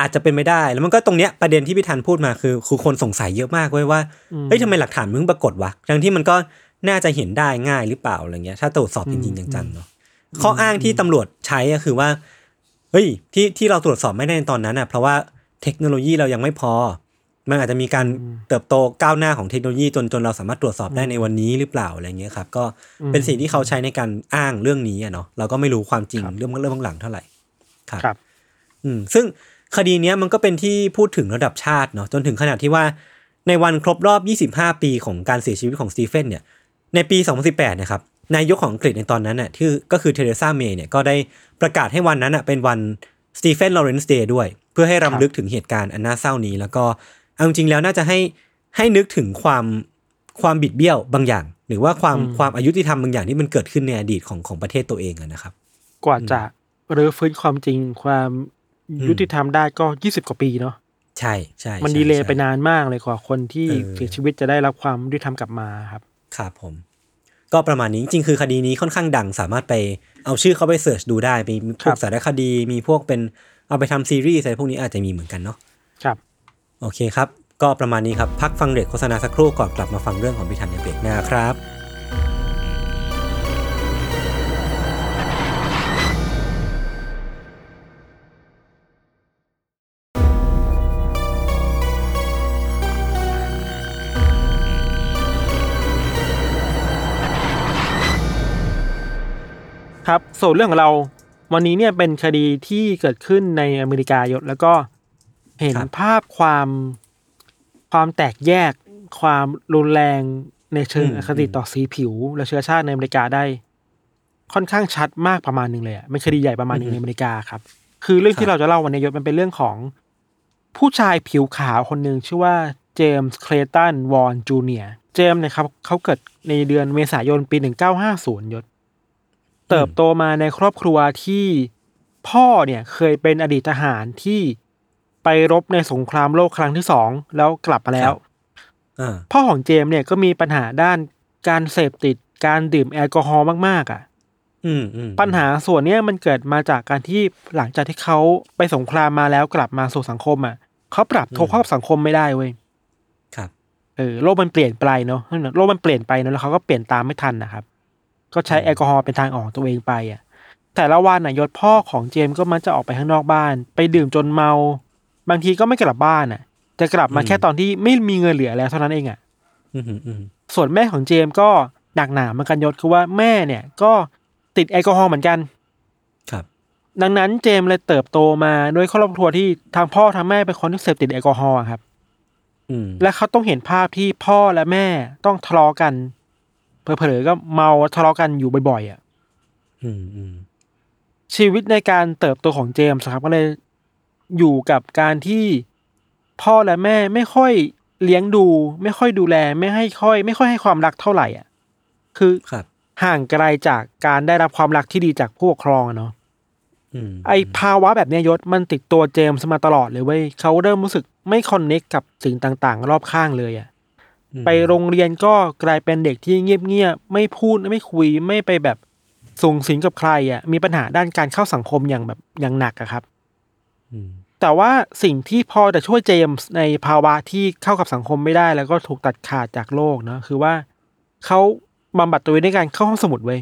อาจจะเป็นไม่ได้ แล้วมันก็ตรงเนี้ยประเด็นที่พี่ธันพูดมาคือคือคนสงสัยเยอะมากเว้ยว่าอืมเฮ้ยทำไมหลักฐานมึงปรากฏวะทั้งที่มันก็น่าจะเห็นได้ง่ายหรือเปล่าอะไรเงี้ย ถ้าตรวจสอบจริงๆจังๆเนาะข้ออ้างที่ตำรวจใช้ก็คือว่าเฮ้ยที่ที่เราตรวจสอบไม่ได้ในตอนนั้นอะเพราะว่าเทคโนโลยีเรายังไม่พอ มันอาจจะมีการเติบโตก้าวหน้าของเทคโนโลยีจนจนเราสามารถตรวจสอบได้ในวันนี้หรือเปล่าอะไรเงี้ยครับก็เป็นสิ่งที่เขาใช้ในการอ้างเรื่องนี้อะเนาะเราก็ไม่รู้ความจริงครับเรื่องเรื่องข้างหลังเท่าไหร่ครับอืมซึ่งคดีเนี้ยมันก็เป็นที่พูดถึงระดับชาติเนาะจนถึงขนาดที่ว่าในวันครบรอบ 25 ปีของการเสียชีวิตของสตีเฟนเนี่ยในปี 2018นะครับนายกของอังกฤษในตอนนั้นน่ะที่ก็คือเทเรซาเมย์เนี่ยก็ได้ประกาศให้วันนั้นน่ะเป็นวันสตีเฟนลอเรนซ์ Day ด้วย เพื่อให้รำลึกถึงเหตุการณ์อันน่าเศร้านี้ แล้วก็ เอาจริงๆแล้วน่าจะให้ให้นึกถึงความความบิดเบี้ยวบางอย่าง หรือว่าความความอยุติธรรมบางอย่างที่มันเกิดขึ้นในอดีตของของประเทศตัวเองอะนะครับ กว่าจะรื้อฟื้นความจริงความอืมยุติธรรมได้ก็20กว่าปีเนาะใช่ใช่มันใช่ดีเลย์ใช่ไปนานมากเลยกว่าคนที่เออเสียชีวิตจะได้รับความยุติธรรมกลับมาครับครับผม ก็ประมาณนี้จริงๆคือคดีนี้ค่อนข้างดังสามารถไปเอาชื่อเขาไปเสิร์ชดูได้มีมีพวครักบสารคดีมีพวกเป็นเอาไปทำซีรีส์อะไรพวกนี้อาจจะมีเหมือนกันเนาะครับ โอเคครับ ก็ประมาณนี้ครับ พักฟังเด็กโฆษณาสักครู่ก่อนกลับมาฟังเรื่องของพิธันในเบรกหน้าครับครับส่วนเรื่องของเราวันนี้เนี่ยเป็นคดีที่เกิดขึ้นในอเมริกายศแล้วก็ เห็นครับภาพความความแตกแยก ความรุนแรงในเชิงอืมอคติต่อสีผิว และเชื้อชาติในอเมริกาได้ ค่อนข้างชัดมากประมาณหนึ่งเลยอะเป็นคดีใหญ่ประมาณหนึ่งในอเมริกาครับ คือเรื่องที่เราจะเล่าวันนี้ยศมันเป็นเรื่องของ ผู้ชายผิวขาวคนหนึ่งชื่อว่าเจมส์เคลตันวอนจูเนียเจมส์เนี่ยครับเขาเกิดในเดือนเมษายนปี1950ยศ เติบโตมาในครอบครัวที่พ่อเนี่ยเคยเป็นอดีตทหารที่ ไปรบในสงครามโลกครั้งที่สองแล้วกลับมาแล้วอ่าพ่อของเจมส์เนี่ยก็มีปัญหาด้านการเสพติดการดื่มแอลกอฮอล์มากๆ อะอืมอืมปัญหาส่วนเนี้ยมันเกิดมาจากการที่หลังจากที่เขาไปสงครามมาแล้วกลับมาสู่สังคมอะเขาปรับตัวเข้ากับสังคมไม่ได้เว้ยครับ เออโลกมันเปลี่ยนไปเนาะโลกมันเปลี่ยนไปเนอะแล้วเขาก็เปลี่ยนตามไม่ทันนะครับ ก็ใช้แอลกอฮอล์เป็นทางออกตัวเองไปอะ แต่ละวันน่ะยศพ่อของเจมส์ก็มักจะออกไปข้างนอกบ้าน ไปดื่มจนเมา บางทีก็ไม่กลับบ้านอะจะกลับมาอืมแค่ตอนที่ไม่มีเงินเหลือแล้วเท่านั้นเองอะอืมอืมอืมส่วนแม่ของเจมส์ก็หนักหนาเหมือนกันยศคือว่าแม่เนี่ยก็ติดแอลกอฮอล์เหมือนกัน ครับ ดังนั้นเจมส์เลยเติบโตมาด้วยครอบครัวที่ทางพ่อทางแม่เป็นคนที่เสพติดแอลกอฮอล์อะครับอืมและเขาต้องเห็นภาพที่พ่อและแม่ต้องทะเลาะกันเผลอๆก็เมาทะเลาะกันอยู่บ่อยๆอะอืมอืมชีวิตในการเติบโตของเจมส์ครับก็เลย อยู่กับการที่พ่อและแม่ไม่ค่อยเลี้ยงดู ไม่ค่อยดูแล ไม่ให้ค่อย ไม่ค่อยให้ความรักเท่าไหร่อะ คือครับห่างไกลจากการได้รับความรักที่ดีจากผู้ปกครองอะเนาะอืมไอภาวะแบบเนี้ยยศมันติดตัวเจมส์มาตลอดเลยเว้ยเขาเริ่มรู้สึกไม่คอนเน็กกับสิ่งต่างๆ รอบข้างเลยอะอืมไปโรงเรียนก็กลายเป็นเด็กที่เงียบๆไม่พูดไม่คุยไม่ไปแบบส่งสิงกับใครอะมีปัญหาด้านการเข้าสังคมอย่างแบบอย่างหนักอะครับอืม แต่ว่าสิ่งที่พอจะช่วยเจมส์ในภาวะที่เข้ากับสังคมไม่ได้ แล้วก็ถูกตัดขาดจากโลกเนาะคือว่าเขาบำบัดตัวเองด้วยการเข้าห้องสมุดเว้ย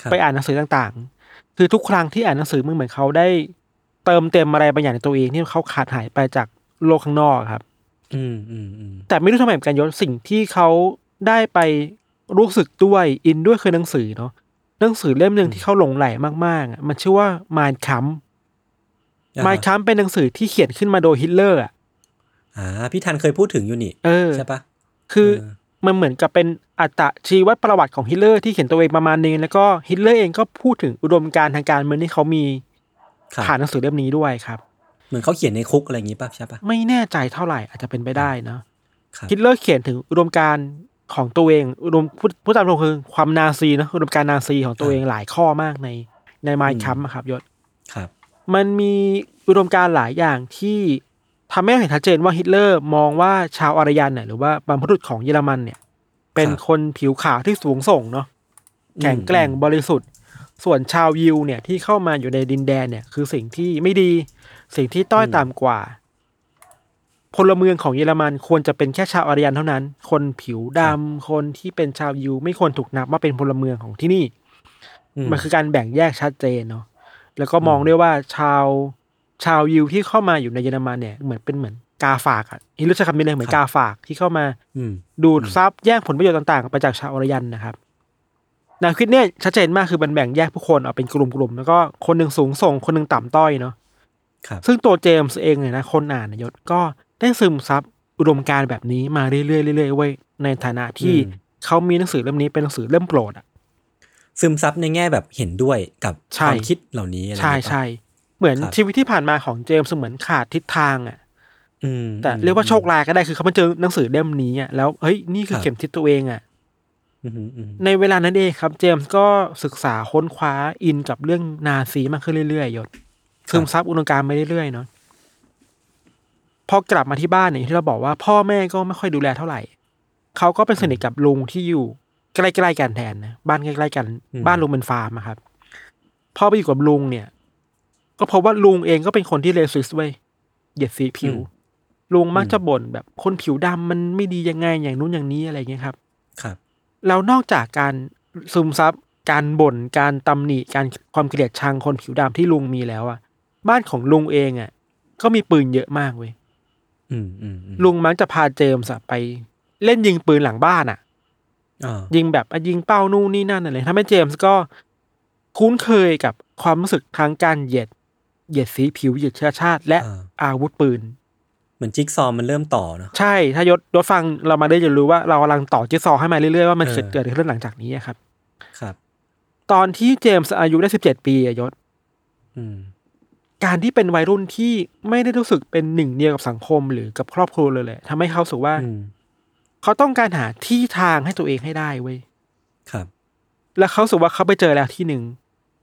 ครับไปอ่านหนังสือต่างๆ คือทุกครั้งที่อ่านหนังสือมันเหมือนเขาได้ เติมเต็มอะไรบางอย่างในตัวเองที่เขาขาดหายไปจากโลกข้างนอกครับ อืมอืมอืมแต่ไม่รู้ทำไมเหมือนกันยศสิ่งที่เขาได้ไปรู้สึกด้วยอินด้วยคือหนังสือเนาะหนังสือเล่มหนึ่งที่เขาหลงไหลมากๆอะมันชื่อว่า Mein Kampf อ่า Mein Kampf เป็นหนังสือที่เขียนขึ้นมาโดยฮิตเลอร์อะอ่าพี่ทันเคยพูดถึงอยู่นี่เออใช่ปะคือเออมันเหมือนกับเป็นอัตชีวประวัติของฮิตเลอร์ที่เขียนตัวเองประมาณนึงแล้วก็ฮิตเลอร์เองก็พูดถึงอุดมการณ์ทางการเมืองที่เขามีครับผ่านหนังสือเล่มนี้ด้วยครับเหมือนเขาเขียนในคุกอะไรอย่างงี้ป่ะใช่ปะไม่แน่ใจเท่าไหร่อาจจะเป็นไปได้นะครับฮิตเลอร์เขียนถึงอุดมการณ์ของตัวเองอุดมพูดพูดตามตรงคือความนาซีนะอุดมการณ์นาซีของตัวเองหลายข้อมากในใน Mein Kampf ครับยศครับ มันมีอุดมการณ์หลายอย่างที่ทำให้เห็นชัดเจนว่าฮิตเลอร์มองว่าชาวอารยันเนี่ยหรือว่าบรรพบุรุษของเยอรมันเนี่ย เป็นคนผิวขาวที่สูงส่งเนาะแข็งแกร่งบริสุทธิ์ ส่วนชาวยิวเนี่ยที่เข้ามาอยู่ในดินแดนเนี่ย คือสิ่งที่ไม่ดี สิ่งที่ต้อยต่ำกว่า พลเมืองของเยอรมันควรจะเป็นแค่ชาวอารยันเท่านั้น คนผิวดำคนที่เป็นชาวยิว ไม่ควรถูกนับว่าเป็นพลเมืองของที่นี่อืมมันคือการแบ่งแยกชัดเจนเนาะ แล้วก็มองด้วยว่าชาวชาวยิวที่เข้ามาอยู่ในเยอรมันเนี่ยเหมือนเป็นเหมือนกาฝากอะฮิตเลอร์ใช้คำนี้เลยเหมือนกาฝากที่เข้ามาอืมดูดซับแย่งผลประโยชน์ต่างๆ ไปจากชาวอารยันนะครับแนวคิดเนี่ยชัดเจนมากคือมันแบ่งแยกผู้คนออกเป็นกลุ่มๆแล้วก็คนหนึ่งสูงส่งคนหนึ่งต่ำต้อยเนาะครับซึ่งตัวเจมส์เองเนี่ยนะคนอ่านนะยศก็ได้ซึมซับอุดมการณ์แบบนี้มาเรื่อยๆเรื่อยๆเว้ยในฐานะที่อืมเขามีหนังสือเล่มนี้เป็นหนังสือเล่มโปรดอะ ซึมซับในแง่แบบเห็นด้วยกับใช่ความคิดเหล่านี้อะไรใช่อย่างเงี้ยปะใช่เหมือนครับชีวิตที่ผ่านมาของเจมส์เหมือนขาดทิศทางอะอืมแต่เรียกว่าโชคร้ายก็ได้คือเขามาเจอหนังสือเล่มนี้อะแล้วเฮ้ยนี่คือครับเข็มทิศตัวเองอะอืมอืมอืมในเวลานั้นเองครับ เจมส์ก็ศึกษาค้นคว้าอินกับเรื่องนาซีมากขึ้นเรื่อยๆยศซึมซับอุดมการณ์ไปเรื่อยๆเนาะพอกลับมาที่บ้านเนี่ยที่เราบอกว่าพ่อแม่ก็ไม่ค่อยดูแลเท่าไหร่ เขาก็เป็นสนิทกับลุงที่อยู่ ใกล้ๆกันแทนนะบ้านใกล้ๆกัน บ้านลุงเป็นฟาร์มอะครับพอไปอยู่กับลุงเนี่ย ก็พบว่าลุงเองก็เป็นคนที่เลสิสเว้ยเหยียดสีผิว ลุงมักจะบ่นแบบคนผิวดำมันไม่ดียังไงอย่างนู้นอย่างนี้อะไรเงี้ยครับ ครับแล้วนอกจากการซึมซับการบ่นการตำหนิการความเกลียดชังคนผิวดำที่ลุงมีแล้วอะ บ้านของลุงเองอะ ก็มีปืนเยอะมากเว้ยอืมอืมอืมลุงมักจะพาเจมส์อะไปเล่นยิงปืนหลังบ้านอะอ่า ยิงแบบอะยิงเป้านู่นนี่นั่นอะไรทำให้เจมส์ก็คุ้นเคยกับความรู้สึกทางการเหยียด เหยียดสีผิวเหยียดเชื้อชาติ และอ่าอาวุธปืน เหมือนจิ๊กซอว์มันเริ่มต่อเนาะใช่ถ้ายศยศฟังเรามาได้จะรู้ว่าเรากำลังต่อจิ๊กซอว์ให้มาเรื่อยๆว่ามันเออเกิดอะไรขึ้นหลังจากนี้อะครับ ครับ ตอนที่เจมส์อายุได้สิบเจ็ดปีอะยศอืมการที่เป็นวัยรุ่นที่ไม่ได้รู้สึกเป็นหนึ่งเดียวกับสังคมหรือกับครอบครัวเลยแหละทำให้เขารู้สึกว่าอืม เขาต้องการหาที่ทางให้ตัวเองให้ได้เว้ยครับ แล้วเขารู้สึกว่าเขาไปเจอแล้วที่หนึ่ง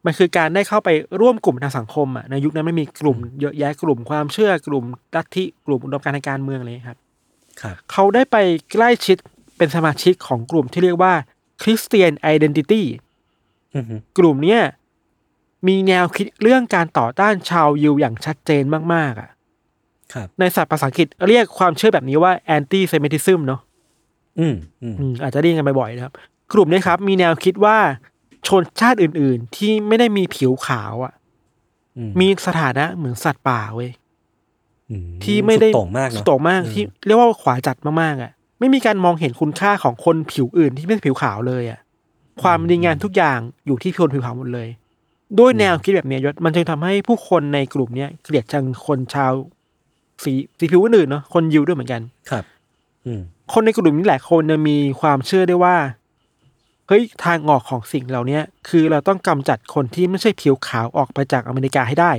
มันคือการได้เข้าไปร่วมกลุ่มทางสังคมอะในยุคนั้นไม่มีกลุ่มเยอะแยะกลุ่มความเชื่อกลุ่มลัทธิกลุ่มอุดมการณ์ทางการเมืองเลยครับ ครับ เขาได้ไปใกล้ชิดเป็นสมาชิกของกลุ่มที่เรียกว่า Christian Identity อืมกลุ่มเนี้ยมีแนวคิดเรื่องการต่อต้านชาวยิวอย่างชัดเจนมาก ๆ อะครับในศัพท์ภาษาอังกฤษเรียกความเชื่อแบบนี้ว่า anti semitism เนาะอืมอืม อืมอาจจะได้ยินกันบ่อยๆนะครับ กลุ่มนี้ครับ มีแนวคิดว่าชนชาติอื่น ๆ ที่ไม่ได้มีผิวขาวอะอืมีสถานะเหมือนสัตว์ป่าเว้ยอืที่ไม่ได้สุโต่งมากสุเนาะดโต่งมากที่เรียกว่าขวาจัดมากๆอะ ไม่มีการมองเห็นคุณค่าของคนผิวอื่นที่ไม่ใช่ผิวขาวเลยอะ ความดีงามทุกอย่างอยู่ที่คนผิวขาวหมดเลย ด้วยแนวคิดแบบเนี้ยยศมันจึงทำให้ผู้คนในกลุ่มเนี้ยเกลียดชังคนชาวสีสีผิวอื่นๆเนาะคนยิวด้วยเหมือนกันครับ อืม คนในกลุ่มนี้หลายคนเนี่ยมีความเชื่อได้ว่าเฮ้ยทางออกของสิ่งเหล่าเนี้ยคือเราต้องกำจัดคนที่ไม่ใช่ผิวขาวออกไปจากอเมริกาให้ได้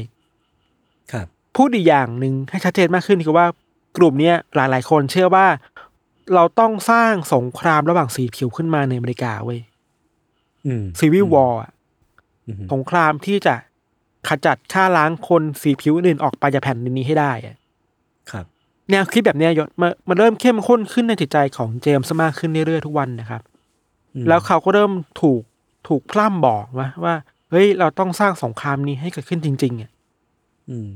ครับพูดอีกอย่างหนึ่งให้ชัดเจนมากขึ้นคือว่ากลุ่มเนี้ยหลายๆคนเชื่อว่า เราต้องสร้างสงครามระหว่างสีผิวขึ้นมาในอเมริกาเว้ยอืมซีวิววอร์อืมสงครามที่จะขจัดฆ่าล้างคนสีผิวอื่นออกไปจากแผ่นดินนี้ให้ได้อะครับ แนวคิดแบบเนี้ยยศมันมันเริ่มเข้มข้นขึ้นในจิตใจของเจมส์มากขึ้นเรื่อยๆทุกวันนะครับอืมแล้วเขาก็เริ่มถูกถูกพร่ำบอกว่าว่า เฮ้ย เราต้องสร้างสงครามนี้ให้เกิดขึ้นจริง ๆอะอืม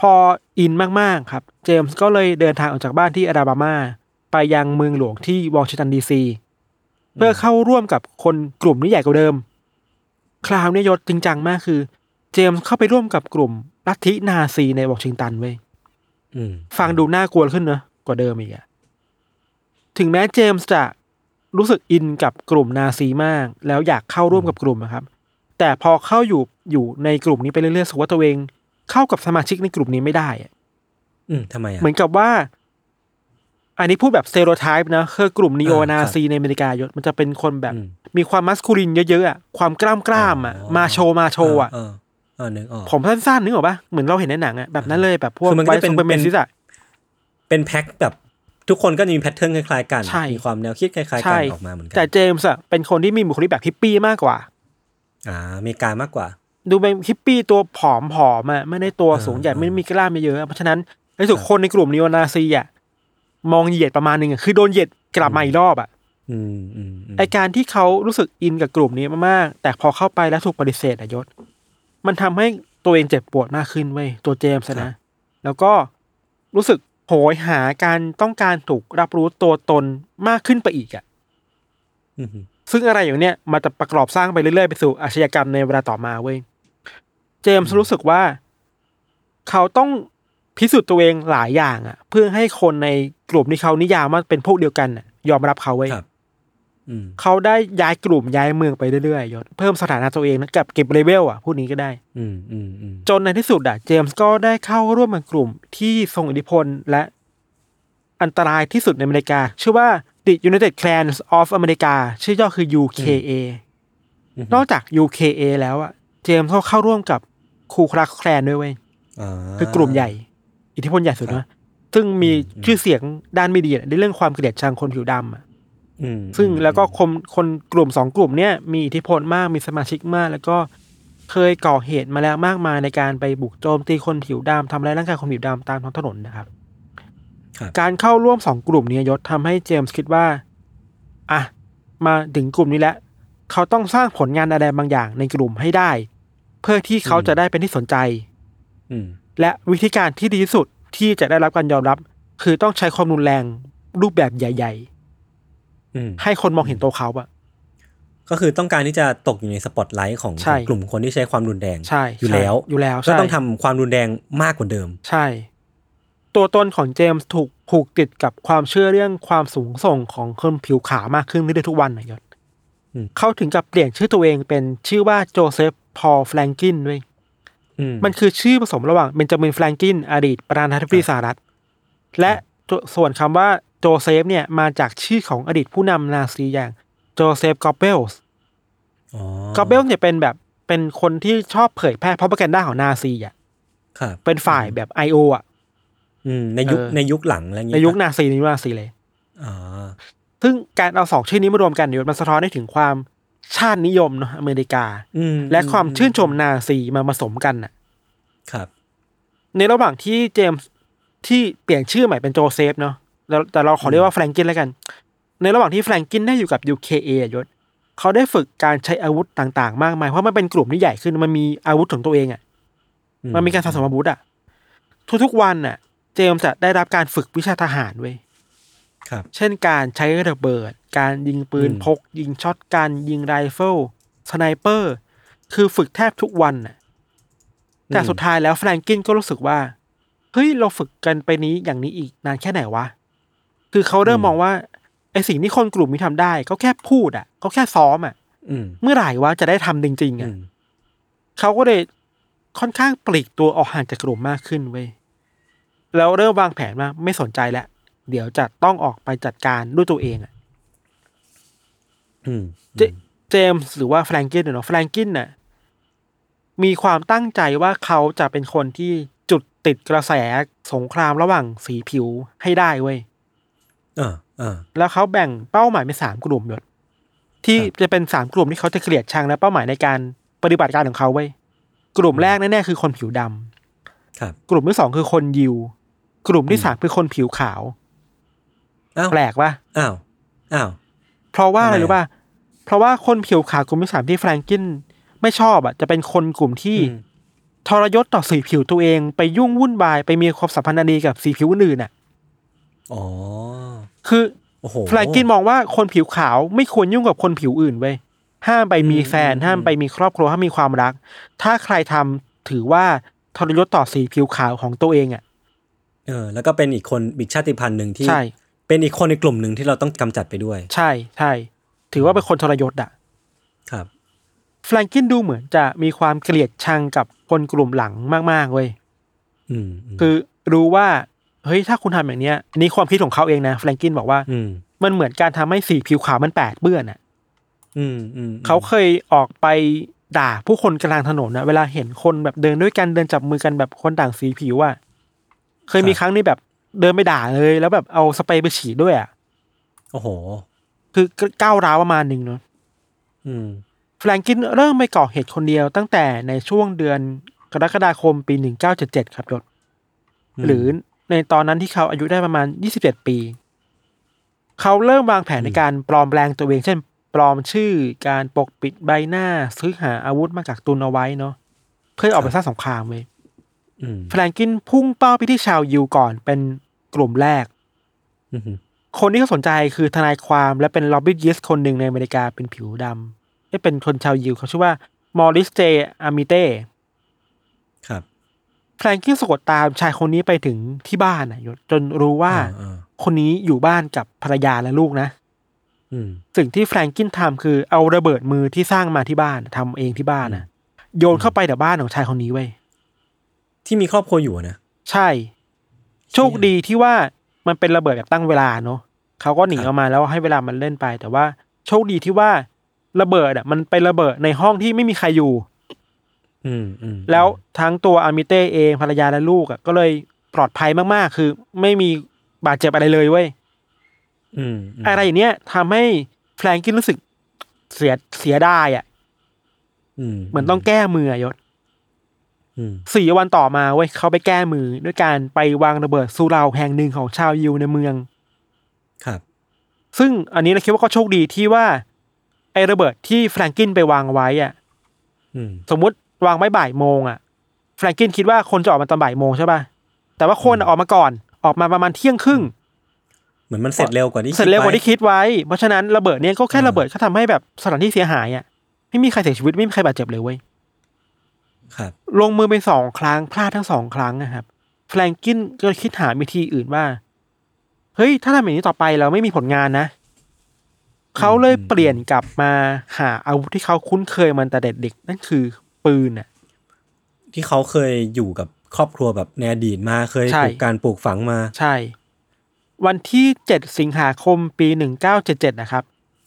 พออินมากๆครับ เจมส์ก็เลยเดินทางออกจากบ้านที่อลาบามา ไปยังเมืองหลวงที่วอชิงตันดีซี เพื่อเข้าร่วมกับคนกลุ่มที่ใหญ่กว่าเดิม คราวนี้ยศจริงจังมากคือ เจมส์เข้าไปร่วมกับกลุ่มลัทธินาซีในวอชิงตันเว้ยอืม ฟังดูน่ากลัวขึ้นเนอะกว่าเดิมอีกอะถึงแม้เจมส์จะรู้สึกอินกับกลุ่มนาซีมาก แล้วอยากเข้าร่วมกับกลุ่มนะครับ แต่พอเข้าอยู่อยู่ในกลุ่มนี้ไปเรื่อยๆรู้สึกว่าตัวเองเข้ากับสมาชิกในกลุ่มนี้ไม่ได้อะอืมทำไมอะเหมือนกับว่า อันนี้พูดแบบสเตโรไทป์นะคือกลุ่มนีโออ่านาซีในอเมริกายศมันจะเป็นคนแบบอืมมีความมัสคูลินเยอะๆอะความกล้ามกล้ามๆอะอ๋อมาโชว์มาโชว์อะ เออเออนึกออกผมสั้นๆนึกออกปะเหมือนเราเห็นในหนังอะแบบนั้นเลยแบบพวกคือมันก็ไวเป็นซูเปอร์แมเป็นนซิสอะเป็นแพ็คแบบทุกคนก็จะมี pattern คล้ายๆกันใช่มีความแนวคิดคล้ายๆใช่กันออกมาเหมือนกัแต่เจมส์อะเป็นคนที่มีบุคลิกแบบฮิปปี้มากกว่า อ่าอเมริกามากกว่า ดูเป็นฮิปปี้ตัวผอมผอมๆอะไม่ได้ตัวอ่าสูงใหญ่อ่าไม่ได้มีกล้ามเยอะๆเพราะฉะนั้นในสุดครับคนในกลุ่มนีโอนาซีอะมองเหยียดประมาณหนึ่งอะคือโดนเหยียดกลับมาอีกรอบอะอืมอืมอืมไอการที่เขารู้สึกอินกับกลุ่มนี้มากๆแต่พอเข้าไปแล้วถูกปฏิเสธอะยศ มันทำให้ตัวเองเจ็บปวดมากขึ้นเว้ยตัวเจมส์อะนะ แล้วก็รู้สึกโหยหาการต้องการถูกรับรู้ตัวตนมากขึ้นไปอีกอะอืมซึ่งอะไรอย่างเนี้ยมันจะประกอบสร้างไปเรื่อยๆ ไปสู่อาชญากรรมในเวลาต่อมาเว้ยเจมส์รู้สึกว่า เขาต้องพิสูจน์ตัวเองหลายอย่างอะเพื่อให้คนในกลุ่มที่เขานิยามว่าเป็นพวกเดียวกันอะยอมรับเขาเว้ยครับอืม เขาได้ย้ายกลุ่มย้ายเมืองไปเรื่อยๆยศเพิ่มสถานะตัวเองนะกับเก็บเลเวลอะพูดนี้ก็ได้ อืมอืมอืมจนในที่สุดอะเจมส์ก็ได้เข้าร่วมกับกลุ่มที่ทรงอิทธิพลและอันตรายที่สุดในอเมริกา ชื่อว่า The United Clans of America ชื่อย่อคือ UKA นอกจาก UKA แล้วอะเจมส์ก็เข้าร่วมกับคูคลักแคลนด้วยเว้ยอ่าคือกลุ่มใหญ่ อิทธิพลใหญ่สุดครันะบซึ่งมีอืมชื่อเสียงด้านไม่ดีอะในเรื่องความเกลียดชังคนผิวดำอะอืม ซึ่งอืมแล้วก็คนคนกลุ่มสองกลุ่มเนี้ยมีอิทธิพลมากมีสมาชิกมาก แล้วก็เคยก่อเหตุมาแล้วมากมายในการไปบุกโจมตีคนผิวดำทำร้ายร่างกายคนผิวดำตามท้องถนนนะครับครับ การเข้าร่วมสองกลุ่มนี้ยศทำให้เจมส์คิดว่า อะ มาถึงกลุ่มนี้แล้ว เขาต้องสร้างผลงานอะไรบางอย่างในกลุ่มให้ได้ เพื่อที่เขาจะได้เป็นที่สนใจอืมและวิธีการที่ดีที่สุดที่จะได้รับการยอมรับ คือต้องใช้ความรุนแรงรูปแบบใหญ่อืมๆ ให้คนมองเห็นตัวเขาอะก็คือต้องการที่จะตกอยู่ในสปอตไลท์ของใช่กลุ่มคนที่ใช้ความรุนแรงใช่อยู่แล้วใช่อยู่แล้วก็ใช่ต้องทำความรุนแรงมากกว่าเดิม ใช่ ตัวตนของเจมส์ถูกผูกติดกับความเชื่อเรื่องความสูงส่งของคนผิวขาวมากขึ้นเรื่อยๆทุกวันนะยศอืมเขาถึงกับเปลี่ยนชื่อตัวเองเป็นชื่อว่าโจเซฟพอลแฟรงกินด้วยอืมมันคือชื่อผสมระหว่างเบนจามินแฟรงกินอดีตประธานาธิบดีสหรัฐ และตัวส่วนคำว่า โจเซฟเนี่ยมาจากชื่อของอดีตผู้นำนาซีอย่างโจเซฟกอบเบลส์อ๋อกอบเบลส์เนี่ยเป็นแบบเป็นคนที่ชอบเผยแพร่ propaganda ของนาซีอะครับเป็นฝ่ายแบบ IO อะอืมในยุคเออในยุคหลังอะไรอย่างในงี้ยุคปะนาซีในยุคนาซีเลยอ๋อซึ่งการเอาสองชื่อนี้มารวมกันเนี่ยมันสะท้อนให้ถึงความชาตินิยมเนาะอเมริกาอืมและความชื่นชมนาซีมาผสมกันน่ะ ครับ ในระหว่างที่เจมส์ที่เปลี่ยนชื่อใหม่เป็นโจเซฟเนาะ แล้วแต่เราขอเรียกว่าแฟรงกินแล้วกัน ในระหว่างที่แฟรงกินได้อยู่กับ UKA อะยศเขาได้ฝึกการใช้อาวุธต่างๆ มากมาย เพราะมันเป็นกลุ่มที่ใหญ่ขึ้นมันมีอาวุธของตัวเองอะอืมันมีการสะสมอาวุธอะ ทุกๆวันน่ะ เจมส์จะได้รับการฝึกวิชาทหารเว้ยครับ เช่นการใช้ระเบิด การยิงปืนอืมพก ยิง shotgun ยิงไรเฟิลsniper คือฝึกแทบทุกวันน่ะ แต่สุดท้ายแล้วแฟรงกินก็รู้สึกว่า เฮ้ยเราฝึกกันไปนี้อย่างนี้อีกนานแค่ไหนวะ คือเขาเริ่มมองว่าไอสิ่งที่คนกลุ่มนี้ทำได้ก็แค่พูดอะก็แค่ซ้อมอะอืมเมื่อไหร่วะจะได้ทำจริงๆอือะมเขาก็เลยค่อนข้างปลีกตัวออกห่างจากกลุ่มมากขึ้นเว้ยแล้วเริ่มวางแผนว่าไม่สนใจแล้วเดี๋ยวจะต้องออกไปจัดการด้วยตัวเองอะอืมเจเจมส์หรือว่าแฟรงกินเนาะแฟรงกินน่ะ มีความตั้งใจว่าเขาจะเป็นคนที่จุดติดกระแสสงครามระหว่างสีผิวให้ได้เว้ย อ่าอ่าแล้วเขาแบ่งเป้าหมายเป็นสามกลุ่มยศที่ครับจะเป็นสามกลุ่มที่เขาจะเกลียดชังและเป้าหมายในการปฏิบัติการของเขาไว้ยกลุ่มแรกแน่ๆคือคนผิวดำครับ กลุ่มที่สองคือคนยิว กลุ่มที่สามคือคนผิวขาวอ้าวแปลกปะอ้าวอ้าวเพราะว่าอะไรทำไมรู้ป่ะเพราะว่าคนผิวขาวกลุ่มที่สามที่แฟรงกินไม่ชอบอะจะเป็นคนกลุ่มที่อืมทรยศต่อสีผิวตัวเอง ไปยุ่งวุ่นวายไปมีความสัมพันธ์อันดีกับสีผิวอื่นๆอะ อ๋อ คือโอ้โหแฟรงกินมองว่าคนผิวขาวไม่ควรยุ่งกับคนผิวอื่นเว้ยห้ามไปมีแฟน อืม ห้ามไปมีครอบครัวห้ามมีความรัก ถ้าใครทำถือว่าทรยศต่อสีผิวขาวของตัวเองอะ เออ แล้วก็เป็นอีกคนอีกชาติพันธุ์หนึ่งที่ ใช่ เป็นอีกคนในกลุ่มหนึ่งที่เราต้องกำจัดไปด้วย ใช่ใช่ถือว่าเป็นคนทรยศอะ ครับ แฟรงกินดูเหมือนจะมีความเกลียดชังกับคนกลุ่มหลังมากๆเว้ย อืมมคือรู้ว่า เฮ้ยถ้าคุณทำอย่างเนี้ยอันนี้ความคิดของเขาเองนะแฟรงกินบอกว่า อืมมันเหมือนการทำให้สีผิวขาวมันแปดเปื้อนอะอืมอืมเขาเคยออกไปด่าผู้คนกลางถนนนะเวลาเห็นคนแบบเดินด้วยกันเดินจับมือกันแบบคนต่างสีผิวอะเคยมีครั้งนี้แบบเดินไปด่าเลย แล้วแบบเอาสเปรย์ไปฉีดด้วยอะโอ้โห คือก้าวร้าวประมาณหนึ่งเนาะอืมแฟรงกินเริ่มไปก่อเหตุคนเดียวตั้งแต่ในช่วงเดือนกรกฎาคมปีหนึ่งเก้าเจ็ดเจ็ดครับยศหรือ ในตอนนั้นที่เขาอายุได้ประมาณ 27 ปี เขาเริ่มวางแผนในการปลอมแปลงตัวเอง เช่น ปลอมชื่อการปกปิดใบหน้าซื้อหาอาวุธมากักตุนเอาไว้เนาะเพื่อออกไปสร้างสงครามเว้ยอืมแฟรงกินพุ่งเป้าไปที่ชาวยิวก่อนเป็นกลุ่มแรกอืมคนที่เขาสนใจคือทนายความและเป็นล็อบบี้ยิสต์คนหนึ่งในอเมริกาเป็นผิวดำที่เป็นคนชาวยิวเขาชื่อว่ามอริสเจอามิเต้ครับ แฟรงกินสะกดตามชายคนนี้ไปถึงที่บ้านนะยศจนรู้ว่าอ่อ่คนนี้อยู่บ้านกับภรรยาและลูกนะอืมสิ่งที่แฟรงกินทำคือเอาระเบิดมือที่สร้างมาที่บ้านทำเองที่บ้านนะโยนเข้าไปในบ้านของชายคนนี้ไว้ยที่มีครอบครัวอยู่อะนะใช่ โชคดีที่ว่ามันเป็นระเบิดแบบตั้งเวลาเนาะเขาก็หนีครับออกมาแล้วให้เวลามันเล่นไป แต่ว่าโชคดีที่ว่าระเบิดอะ มันไประเบิดในห้องที่ไม่มีใครอยู่ อืมอืมแล้วทั้งตัวอามิเต้เองภรรยาและลูกอะก็เลยปลอดภัยมากๆ คือไม่มีบาดเจ็บอะไรเลยเว้ยอืมมอะไรอย่างเนี้ยทำให้แฟรงกินรู้สึกเสียเสียได้อะอืมเหมือนต้องแก้มืออะยศอืมสี่วันต่อมาเว้ยเขาไปแก้มือด้วยการไปวางระเบิดซูเราแห่งหนึ่งของชาวยิวในเมือง ครับ ซึ่งอันนี้เราคิดว่าก็โชคดีที่ว่า ไอ้ระเบิดที่แฟรงกินไปวางไว้อะอืมสมมุติ วางไว้บ่ายโมงอะแฟรงกินคิดว่าคนจะออกมาตอนบ่ายโมงใช่ป่ะแต่ว่าคนอะออกมาก่อนออกมาประมาณเที่ยงครึ่งเหมือนมันเสร็จเร็วกว่าที่เสร็จเร็วกว่าคิดที่คิดไว้ เพราะฉะนั้นระเบิดเนี้ยก็แค่อ่าระเบิดก็ทำให้แบบสถานที่เสียหายอะไม่มีใครเสียชีวิตไม่มีใครบาดเจ็บเลยเว้ยครับ ลงมือไปสองครั้งพลาดทั้งสองครั้งนะครับแฟรงกินก็คิดหาวิธีอื่นว่าเฮ้ยถ้าทำอย่างนี้ต่อไปเราไม่มีผลงานนะเขาเลยเปลี่ยนกลับมาหาอาวุธที่เขาคุ้นเคยมันแต่เด็กๆนั่นคือ ปืนอะ ที่เขาเคยอยู่กับครอบครัวแบบในอดีตมาเคยใช่ถูกการปลูกฝังมา ใช่ วันที่เจ็ดสิงหาคมปีหนึ่งเก้าเจ็ดเจ็ดนะครับ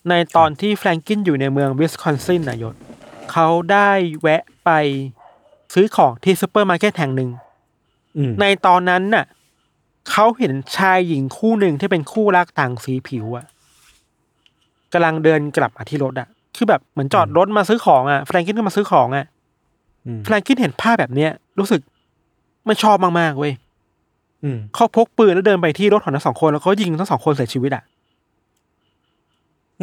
ในตอนที่แฟรงกินอยู่ในเมืองวิสคอนซินนายศเขาได้แวะไปซื้อของที่ซูเปอร์มาร์เก็ตแห่งหนึ่งอืมในตอนนั้นน่ะเขาเห็นชายหญิงคู่หนึ่งที่เป็นคู่รักต่างสีผิวอะกำลังเดินกลับมาที่รถอะคือแบบเหมือนจอดรถมาซื้อของอะแฟรงกินก็มาซื้อของอะอืม แฟรงกินเห็นภาพแบบเนี้ย รู้สึกไม่ชอบมากๆเว้ยอืมเขาพกปืนแล้วเดินไปที่รถของทั้งสองคนแล้วเขายิงทั้งสองคนเสียชีวิตอะ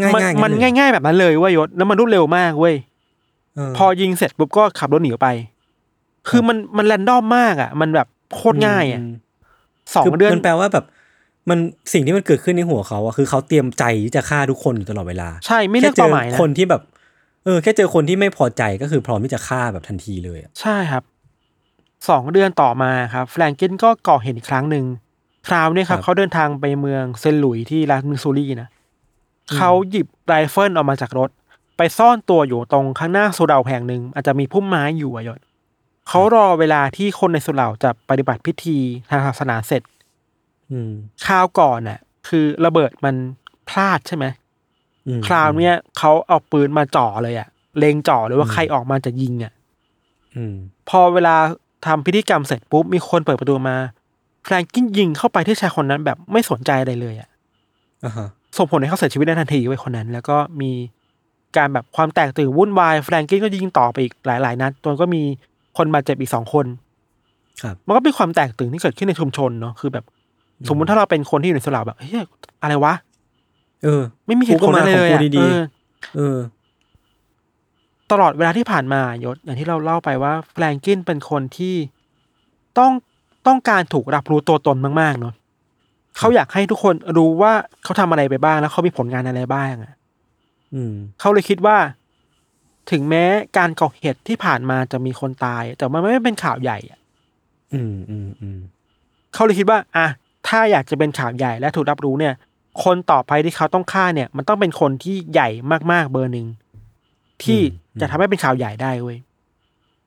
ง่ายมันง่ายมันง่าย ๆ แบบนั้นเลยเว้ยยศแล้วมันรวดเร็วมากเว้ยเออพอยิงเสร็จปุ๊บก็ขับรถหนีออกไป คือมันมันแรนดอมมากอะมันแบบโคตรง่ายอะมสองคือเดือนมันแปลว่าแบบ มันสิ่งที่มันเกิดขึ้นในหัวเขาอะคือเขาเตรียมใจที่จะฆ่าทุกคนอยู่ตลอดเวลา ใช่ไม่เลือกแค่เจเป้าอหมายนะคนที่แบบ เออแค่เจอคนที่ไม่พอใจก็คือพร้อมที่จะฆ่าแบบทันทีเลยอะใช่ครับสองเดือนต่อมาครับแฟรงกินก็ก่อเหตุอีกครั้งหนึ่งคราวนี้ครับเขาเดินทางไปเมืองเซนต์หลุยส์ที่รัฐมิสซูรีนะเขาหยิบไรเฟิลออกมาจากรถ ไปซ่อนตัวอยู่ตรงข้างหน้าสุเหร่าแห่งหนึ่งอาจจะมีพุ่มไม้อยู่อะยศเขารอเวลาที่คนในสุเหร่าจะปฏิบัติพิธีทางศาสนาเสร็จอืมคราวก่อนน่ะ คือระเบิดมันพลาดใช่ไหมอืม คราวเนี้ยเขาเอาปืนมาจ่อเลยอะเล็งจ่อเลยว่าใครออกมาจะยิงอะอืมพอเวลาทำพิธีกรรมเสร็จปุ๊บมีคนเปิดประตูมาแฟรงกินยิงเข้าไปที่ชายคนนั้นแบบไม่สนใจอะไรเลยอะอ่าฮะส่งผลให้เขาเสียชีวิตในทันทีไว้ยคนนั้น แล้วก็มีการแบบความแตกตื่นวุ่นวายแฟรงกินก็ยิงต่อไปอีกหลายๆนัดจนก็มีคนบาดเจ็บอีกสองคนครับมันก็เป็นความแตกตื่นที่เกิดขึ้นในชุมชนเนาะคือแบบ สมมุติถ้าเราเป็นคนที่อยู่ในสลาแบบเฮ้ยอะไรวะ เออ ไม่มีเหตุผลอะไรเลยกูอะก็มาของกูดีเออๆเออ ตลอดเวลาที่ผ่านมายศอย่างที่เราเล่าไปว่าแฟรงกินเป็นคนที่ต้องต้องการถูกรับรู้ตัวตนมากๆเนาะเขาอยากให้ทุกคนรู้ว่าเขาทำอะไรไปบ้างแล้วเขามีผลงานอะไรบ้างอะอืม เขาเลยคิดว่า ถึงแม้การก่อเหตุที่ผ่านมาจะมีคนตาย แต่มันไม่เป็นข่าวใหญ่อะอืมอืมอืมเขาเลยคิดว่า อะถ้าอยากจะเป็นข่าวใหญ่และถูกรับรู้เนี่ย คนต่อไปที่เขาต้องฆ่าเนี่ย มันต้องเป็นคนที่ใหญ่มากๆเบอร์หนึ่งที่จะทำให้เป็นข่าวใหญ่ได้เว้ย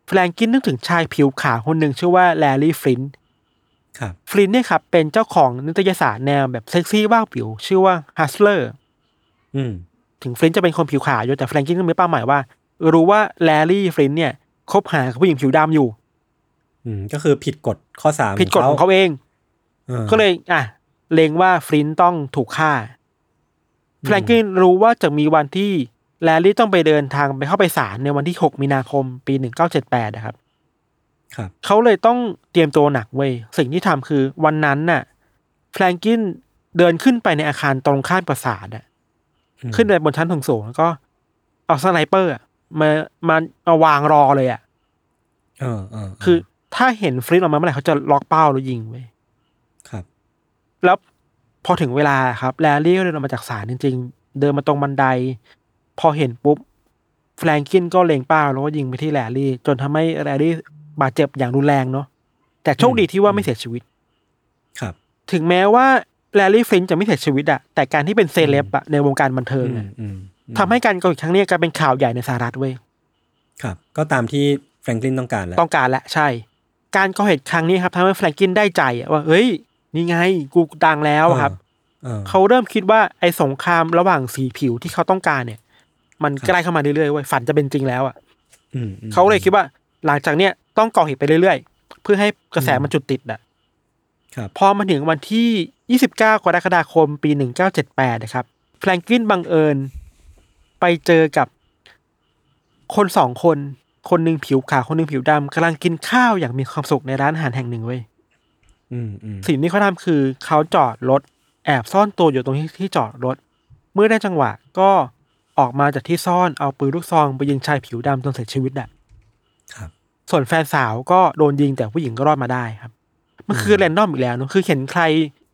แฟรงกินนึกถึงชายผิวขาวคนหนึ่งชื่อว่าแลรี่ฟลินต์ครับฟลินต์เนี่ยครับ เป็นเจ้าของนิตยสารแนวแบบเซ็กซี่วาบหวิว ชื่อว่าฮัสเลอร์อืมถึงฟลินต์จะเป็นคนผิวขาวอยู่แต่แฟรงกินก็มีเป้าหมายว่า รู้ว่าแลรี่ฟลินต์เนี่ยคบหากับผู้หญิงผิวดำอยู่ อืมก็คือผิดกฎข้อสามผิดกฎของเขาเองออก็เลย อะ เลงว่าฟลินต์ต้องถูกฆ่าแฟรงกินรู้ว่าจะมีวันที่แลรี่ต้องไปเดินทางไปเข้าไปศาลในวันที่ 6 มีนาคม ปี 1978 นะครับ ครับ เขาเลยต้องเตรียมตัวหนักเว้ย สิ่งที่ทำคือวันนั้นน่ะ แฟรงกินเดินขึ้นไปในอาคารตรงข้ามปราสาทอะอืมขึ้นไปบนชั้นสูงๆแล้วก็ เอา sniper อะมามา มาวางรอเลยอะ เออเออคือถ้าเห็นฟลินต์ออกมาเมื่อไหร่เขาจะล็อกเป้าแล้วยิงเว้ยครับ แล้วพอถึงเวลาครับแลรี่ก็เดินออกมาจากศาลจริง ๆ เดินมาตรงบันได พอเห็นปุ๊บแฟรงกินก็เล็งเป้าแล้วก็ยิงไปที่แลรี่ จนทำให้แลรี่บาดเจ็บอย่างรุนแรงเนาะแต่โชคดีที่ว่าไม่เสียชีวิต ครับ ถึงแม้ว่าแลรี่ฟลินต์จะไม่เสียชีวิตอะแต่การที่เป็นเซเลบอะในวงการบันเทิงอือะมอืมอืมทำให้การก่อเหตุครั้งเนี้ยกลายเป็นข่าวใหญ่ในสหรัฐเว้ยครับ ก็ตามที่แฟรงคลินต้องการแหละต้องการแหละใช่ การก่อเหตุครั้งนี้ครับทำให้แฟรงกินได้ใจอะว่าเฮ้ย นี่ไงกูดังแล้วอะครับเออเขาเริ่มคิดว่าไอ้สงครามระหว่างสีผิวที่เขาต้องการเนี่ย มันใกล้เข้ามาเรื่อยๆเว้ยฝันจะเป็นจริงแล้วอะอืมอืมเขาเลยคิดว่า หลังจากเนี้ยต้องก่อเหตุไปเรื่อยๆ เพื่อให้กระแสมันจุดติดอะครับพอมาถึงวันที่29กรกฎาคมปี1978นะครับแฟรงกลินบังเอิญ ไปเจอกับคนสองคน คนหนึ่งผิวขาวคนหนึ่งผิวดำกำลังกินข้าวอย่างมีความสุขในร้านอาหารแห่งหนึ่งเว้ยอืมอืม สิ่งที่เขาทำคือเขาจอดรถแอบซ่อนตัวอยู่ตรงที่ที่จอดรถ เมื่อได้จังหวะก็ออกมาจากที่ซ่อนเอาปืนลูกซองไปยิงชายผิวดำจนเสียชีวิตอะครับส่วนแฟนสาวก็โดนยิงแต่ผู้หญิงก็รอดมาได้ครับ มันคือแรนดอมอีกแล้วเนอะคือเห็นใคร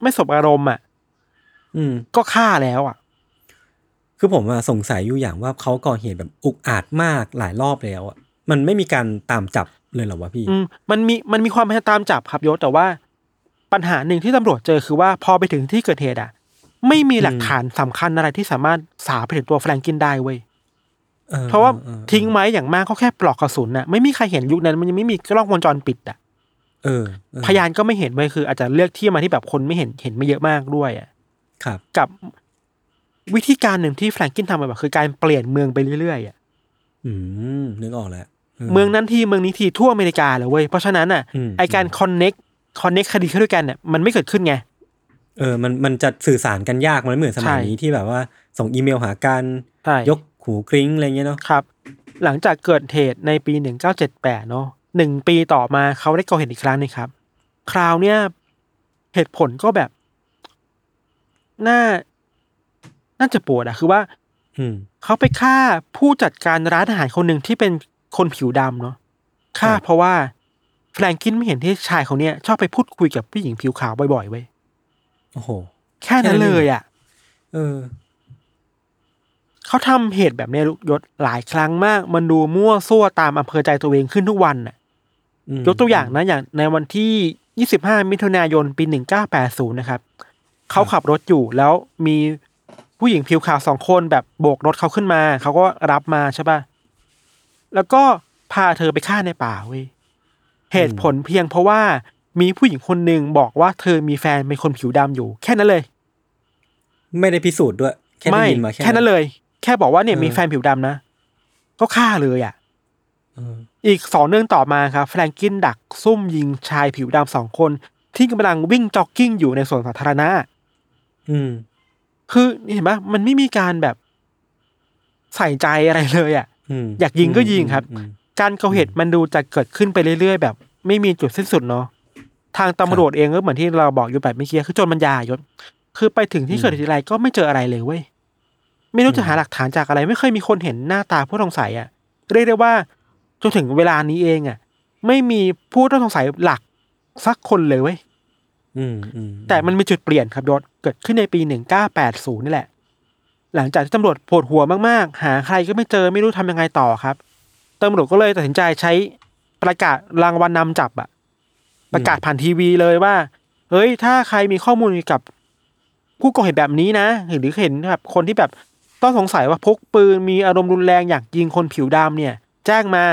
ไม่สบอารมณ์อะอืม ก็ฆ่าแล้วอะ คือผมอะสงสัยอยู่อย่างว่าเขาก่อเหตุแบบอุกอาจมากหลายรอบแล้วอะมันไม่มีการตามจับเลยเหรอวะพี่ อืมมันมีมันมีความพยายามตามจับครับยศแต่ว่า ปัญหาหนึ่งที่ตำรวจเจอคือว่าพอไปถึงที่เกิดเหตุอะ ไม่มีหลักฐานสำคัญอะไรที่สามารถสาวไปถึงตัวแฟรงกินได้เว้ยออเพราะว่าออทิ้งไว้อย่างมากก็แค่ปลอกกระสุนน่ะไม่มีใครเห็นยุคนั้น มันยังไม่มีกล้องวงจรปิดอะเออเออพยานก็ไม่เห็นไว้ยคือ อาจจะเลือกที่มาที่แบบคนไม่เห็นเห็นไม่เยอะมากด้วยอะครับ กับวิธีการหนึ่งที่แฟรงกินทำไปแบบคือการเปลี่ยนเมืองไปเรื่อยๆอะอืมนึกออกแล้วเมืองนั้นทีเมืองนี้ทีทั่วอเมริกาเลยเว้ยเพราะฉะนั้นอะอืมไอการคอนเน็ก คอนเน็กคดีเข้าด้วยกันเนี่ยมันไม่เกิดขึ้นไงเออมันมันจะสื่อสารกันยากมันไม่เหมือนสมัยใช่นี้ที่แบบว่าส่งอีเมลหากันใช่ยกหูกริ้งอะไรเงี้ยเนาะครับหลังจากเกิดเหตุในปีหนึ่งเก้าเจ็ดแปดเนาะหนึ่งปีต่อมาเขาได้ก่อเหตุอีกครั้งหนึงครับ คราวเนี้ยเหตุผลก็แบบ น่า น่าจะปวดอะคือว่า อืมเขาไปฆ่าผู้จัดการร้านอาหารคนหนึ่งที่เป็นคนผิวดำเนาะฆ่าครับเพราะว่า แฟรงกินไม่เห็นที่ชายคนเนี้ยชอบไปพูดคุยกับผู้หญิงผิวขาวบ่อยๆเว้ยโอ้โห แค่นั้นเลยอะเออ เขาทำเหตุแบบเนี้ยยศหลายครั้งมาก มันดูมั่วซั่วตามอำเภอใจตัวเองขึ้นทุกวันน่ะอืมยกตัวอย่างนะอย่างในวันที่ 25 มิถุนายน ปี 1980 นะครับ เขาขับรถอยู่แล้วมีผู้หญิงผิวขาวสองคนแบบโบกรถเขาขึ้นมา เขาก็รับมาใช่ป่ะ แล้วก็พาเธอไปฆ่าในป่าเว้ย เหตุผลเพียงเพราะว่ามีผู้หญิงคนหนึ่งบอกว่าเธอมีแฟนเป็นคนผิวดำอยู่ แค่นั้นเลย ไม่ได้พิสูจน์ด้วย แค่ได้ไม่ยินมาแค่แค่นั้นเลย แค่บอกว่าเนี่ยเออมีแฟนผิวดำนะก็ฆ่าเลยอะเอออีกสองเนื่องต่อมาครับ แฟรงกินดักซุ่มยิงชายผิวดำสองคน ที่กำลังวิ่งจ็อกกิ้งอยู่ในสวนสาธารณะ อืม คือเห็นปะมันไม่มีการแบบใส่ใจอะไรเลยอะมอยากยิงก็ยิงครับอืม การก่อเหตุมันดูจะเกิดขึ้นไปเรื่อยๆ แบบ ไม่มีจุดสิ้นสุดเนาะทางตำรวจเองก็เหมือนที่เราบอกอยู่แบบเมื่อกี้คือโจนมันยายศคือไปถึงที่เกิดเหตุทีไรก็ไม่เจออะไรเลยเว้ยไม่รู้จะหาหลักฐานจากอะไร ไม่เคยมีคนเห็นหน้าตาผู้ต้องสงสัยอะเรียกได้ว่าจนถึงเวลานี้เองอะ ไม่มีผู้ต้องสงสัยหลักสักคนเลยเว้ยอืมอืมแต่มันมีจุดเปลี่ยนครับยศเกิดขึ้นในปี1980นี่แหละ หลังจากที่ตำรวจปวดหัวมากๆ หาใครก็ไม่เจอไม่รู้ทำยังไงต่อครับ ตำรวจก็เลยตัดสินใจใช้ประกาศรางวัลนำจับอะประกาศผ่านทีวีเลยว่า เฮ้ย ถ้าใครมีข้อมูลเกี่ยวกับ ผู้ก่อเหตุแบบนี้นะหรือเห็นแบบคนที่แบบต้องสงสัยว่าพกปืนมีอารมณ์รุนแรงอยากยิงคนผิวดำเนี่ยแจ้งมา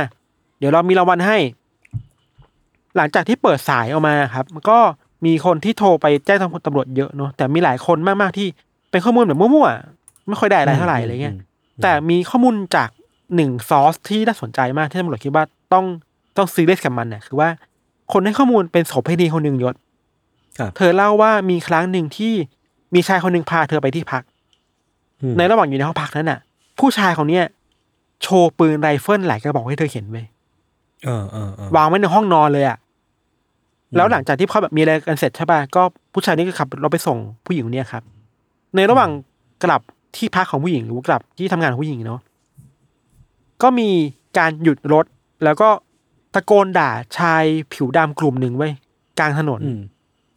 เดี๋ยวเรามีรางวัลให้ หลังจากที่เปิดสายออกมาครับ มันก็มีคนที่โทรไปแจ้งทางตำรวจเยอะเนาะแต่มีหลายคนมากๆที่เป็นข้อมูลแบบมั่วๆไม่ค่อยได้อะไรเท่าไหร่อะไรเงี้ยแต่มีข้อมูลจาก หนึ่งซอสที่น่าสนใจมากที่ตำรวจคิดว่าต้องต้องซีเรียสกับมันเนี่ยคือว่าคนให้ข้อมูลเป็นโสเภณีคนหนึ่งยศครับเธอเล่าว่ามีครั้งหนึ่งที่มีชายคนหนึ่งพาเธอไปที่พักอืมในระหว่างอยู่ในห้องพักนั้นน่ะ ผู้ชายคนเนี้ยโชว์ปืนไรเฟิลหลายกระบอกให้เธอเห็นไว้ยเออเออเออวางไว้ในห้องนอนเลยอะแล้วหลังจากที่เขาแบบมีอะไรกันเสร็จใช่ป่ะก็ผู้ชายนี้ก็ขับรถไปส่งผู้หญิงคนเนี้ยครับ ในระหว่างกลับที่พักของผู้หญิงหรือกลับที่ทำงานของผู้หญิงเนาะ ก็มีการหยุดรถ แล้วก็ตะโกนด่าชายผิวดำกลุ่มหนึ่งไว้ยกลางถนนอืม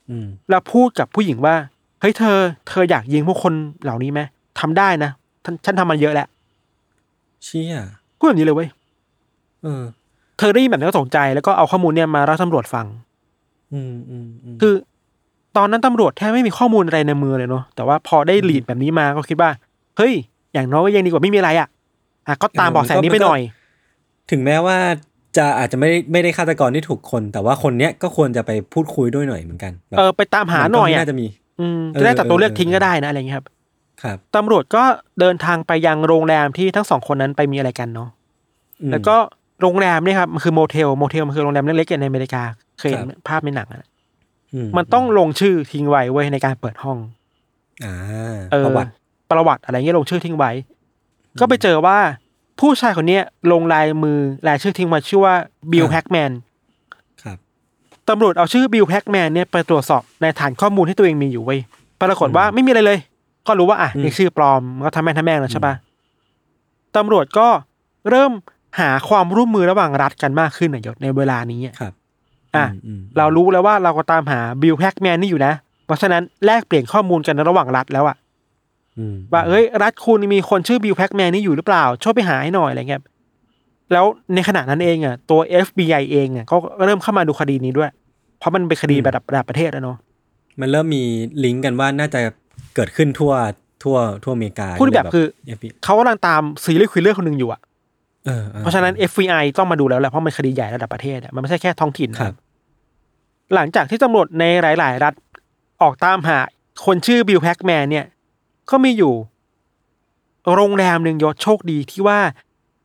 อืมแล้วพูดกับผู้หญิงว่า เฮ้ยเธอ เธออยากยิงพวกคนเหล่านี้ไหมทำได้นะฉันฉันทำมันเยอะแล้วเชี่ยพูดแบบนี้เลยเว้ยเออ เธอได้ยินแบบนี้ก็ตกใจแล้วก็เอาข้อมูลเนี่ยมาเล่าให้ตำรวจฟังอืมอืมอืมคือ ตอนนั้นตำรวจแทบไม่มีข้อมูลอะไรในมือเลยเนาะแต่ว่าพอได้ลีดแบบนี้มาก็คิดว่า เฮ้ย อย่างน้อยก็ยังดีกว่าไม่มีอะไรอะ อะก็ตามเบาะแสนี้ไปหน่อย ถึงแม้ว่าจะอาจจะไม่ได้ไม่ได้ฆาตกรที่ถูกคน แต่ว่าคนเนี้ยก็ควรจะไปพูดคุยด้วยหน่อยเหมือนกันแบบเออไปตามหาหน่อยมัก็อะน่าจะมีอืมเออจะได้ตัดตัวเลือกเออทิ้งก็ได้นะอะไรเงี้ยครับ ครับตำรวจก็เดินทางไปยังโรงแรมที่ทั้งสองคนนั้นไปมีอะไรกันเนาะอืมแล้วก็โรงแรมเนี่ยครับมันคือ motel motel มันคือโรงแรมเล็กๆในอเมริกา เคยเห็นครับภาพในหนังอะอืมันต้องลงชื่อทิ้งไว้ไว้ยในการเปิดห้อง อ่าเออประวัติประวัติอะไรเงี้ยลงชื่อทิ้งไว้ ก็ไปเจอว่าผู้ชายคนเนี้ยลงลายมือลายชื่อทิ้งไว้ชื่อว่าบิลอ่าแฮกแมนครับตำรวจเอาชื่อบิลแฮกแมนเนี่ยไปตรวจสอบในฐานข้อมูลที่ตัวเองมีอยู่ไว้ยปรากฏว่าไม่มีอะไรเลย ก็รู้ว่าอะอืมนี่ชื่อปลอมก็ทะแม่งทะแม่งแล้วใช่ปะตำรวจก็เริ่มหาความร่วมมือระหว่างรัฐกันมากขึ้นนะยศในเวลานี้อะครับ อะมมเรารู้แล้วว่าเราก็ตามหาบิลแฮกแมนนี่อยู่นะ เพราะฉะนั้นแลกเปลี่ยนข้อมูลกันระหว่างรัฐแล้วอะอืม ว่าเอ้ย รัฐคุณมีคนชื่อบิลแฮกแมนนี่อยู่หรือเปล่า ช่วยไปหาให้หน่อยอะไรเงี้ยแล้วในขณะนั้นเองอะตัว FBI เองอะก็เริ่มเข้ามาดูคดีนี้ด้วย เพราะมันเป็นคดีระดับระดับประเทศแล้วเนาะมันเริ่มมีลิงก์กันว่าน่าจะเกิดขึ้นทั่วทั่วทั่วอเมริกาพูดแบบคือ FBI เขากำลังตาม serial killer คนหนึ่งอยู่อะเออออเพราะฉะนั้น FBI ต้องมาดูแล้วแหละเพราะมันคดีใหญ่ระดับประเทศอะมันไม่ใช่แค่ท้องถิ่นนะครับหลังจากที่ตำรวจในหลาย ๆ รัฐออกตามหาคนชื่อบิลแฮกแมนเนี่ย ก็มีอยู่ โรงแรมหนึ่งยศโชคดีที่ว่า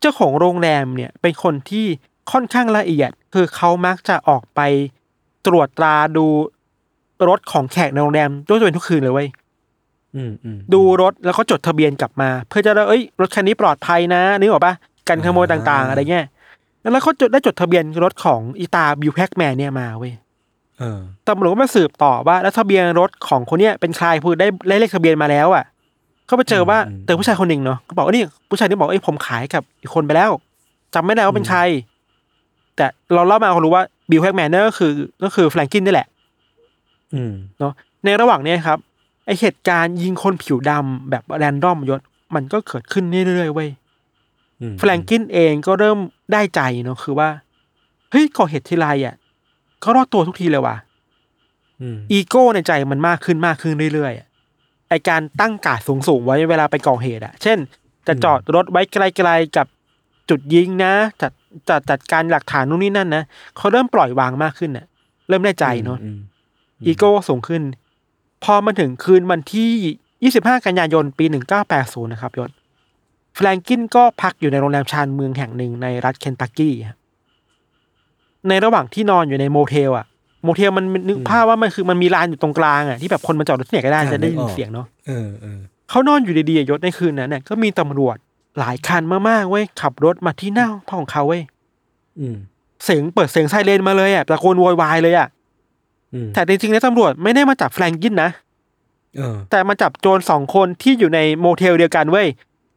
เจ้าของโรงแรมเนี่ยเป็นคนที่ค่อนข้างละเอียด คือเขามักจะออกไปตรวจตราดูรถของแขกในโรงแรมด้วยตัวเองทุกคืนเลยเว้ยอืมอืมดูรถแล้วก็จดทะเบียนกลับมา เพื่อจะได้เอ้ยรถคันนี้ปลอดภัยนะนึกออกปะกันขโมยต่างๆ อะไรเงี้ยแล้วเขาจดได้จดทะเบียนรถของอีตาบิวแพ็กแมนเนี่ยมาเว้ยเออ ตำรวจก็มาสืบต่อว่าแล้วทะเบียนรถของคนเนี้ยเป็นใครพูดได้ได้เลขทะเบียนมาแล้วอะเขาไปเจอว่าอืมเจอผู้ชายคนหนึ่งเนาะเขาบอกว่านี่ผู้ชายนี่บอกเอ้ยผมขายกับอีกคนไปแล้วจำไม่ได้ว่าเป็นใคร แต่เราเล่ามาเขารู้ว่าบิวแพ็กแมนนั่นก็คือก็คือแฟรงกินนี่แหละ อืมเนาะในระหว่างเนี้ยครับไอเหตุการณ์ยิงคนผิวดำแบบแรนดอมยศมันก็เกิดขึ้นเรื่อยๆเว้ยอืมแฟรงกินเองก็เริ่มได้ใจเนาะคือว่าเฮ้ยก่อเหตุทีไรอะ ก็รอดตัวทุกทีเลยว่ะอืมอีโก้ในใจมันมากขึ้นมากขึ้นเรื่อยๆอะไอการตั้งการดสูงๆไว้เวลาไปก่อเหตุอะเช่น จะจอดรถไว้ไกลๆกับจุดยิงนะจัดจัดจัดการหลักฐานนู่นนี่นั่นนะเขาเริ่มปล่อยวางมากขึ้นน่ะ เริ่มได้ใจเนาะอืมอีโก้สูงขึ้น พอมาถึงคืนวันที่25กันยายนปี1980นะครับยศแฟรงกินก็พักอยู่ในโรงแรมชานเมืองแห่งหนึ่งในรัฐเคนตักกี้ครับ ในระหว่างที่นอนอยู่ในโมเทลอะโมเทลมันนึกภาพว่ามันคือมันมีลานอยู่ตรงกลางอะที่แบบคนมาจอดรถที่ไหนก็ได้จะได้ยินเสียงเนาะเออเออเขานอนอยู่ดีๆอะยศในคืนนั้นเนี่ยก็มีตำรวจหลายคันมากๆเว้ยขับรถมาที่หน้าห้องของเขาเว้ยอืมเสียงเปิดเสียงไซเรนมาเลยอะตะโกนโวยวายเลยอะอืมแต่จริงๆแล้วตำรวจไม่ได้มาจับแฟรงกินนะเออแต่มาจับโจรสองคนที่อยู่ในโมเทลเดียวกันเว้ย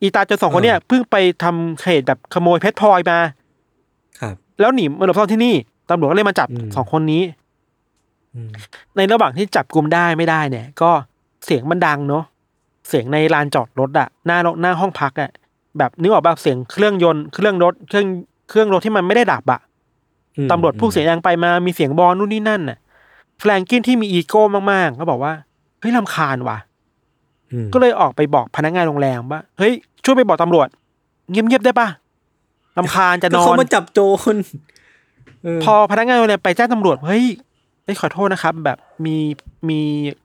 อีตาโจรสองคนเนี่ยเพิ่งไปทำเหตุแบบขโมยเพชรพลอยมาครับ แล้วหนีมาหลบซ่อนที่นี่ตำรวจก็เลยมาจับอืมสองคนนี้อืมในระหว่างที่จับกลุ่มได้ไม่ได้เนี่ย ก็เสียงมันดังเนาะเสียงในลานจอดรถอะหน้ารถหน้าห้องพักอะแบบนึกออกแบบเสียงเครื่องยนต์เครื่องรถเครื่องเครื่องรถที่มันไม่ได้ดับอะอืมตำรวจพูดเสียงดังไปมามีเสียงบอลนู่นนี่นั่นน่ะ แฟรงกินที่มีอีโก้มากๆก็บอกว่าเฮ้ยลำคาญว่ะอืมก็เลยออกไปบอกพนักงานโรงแรมว่าเฮ้ยช่วยไปบอกตำรวจ เงียบๆได้ปะ ลำคาญจะนก็อเขานมาจับโจรเออพอพนักงานโรงแรมไปแจ้งตำรวจเฮ้ยเอ้ยขอโทษนะครับ แบบมีมี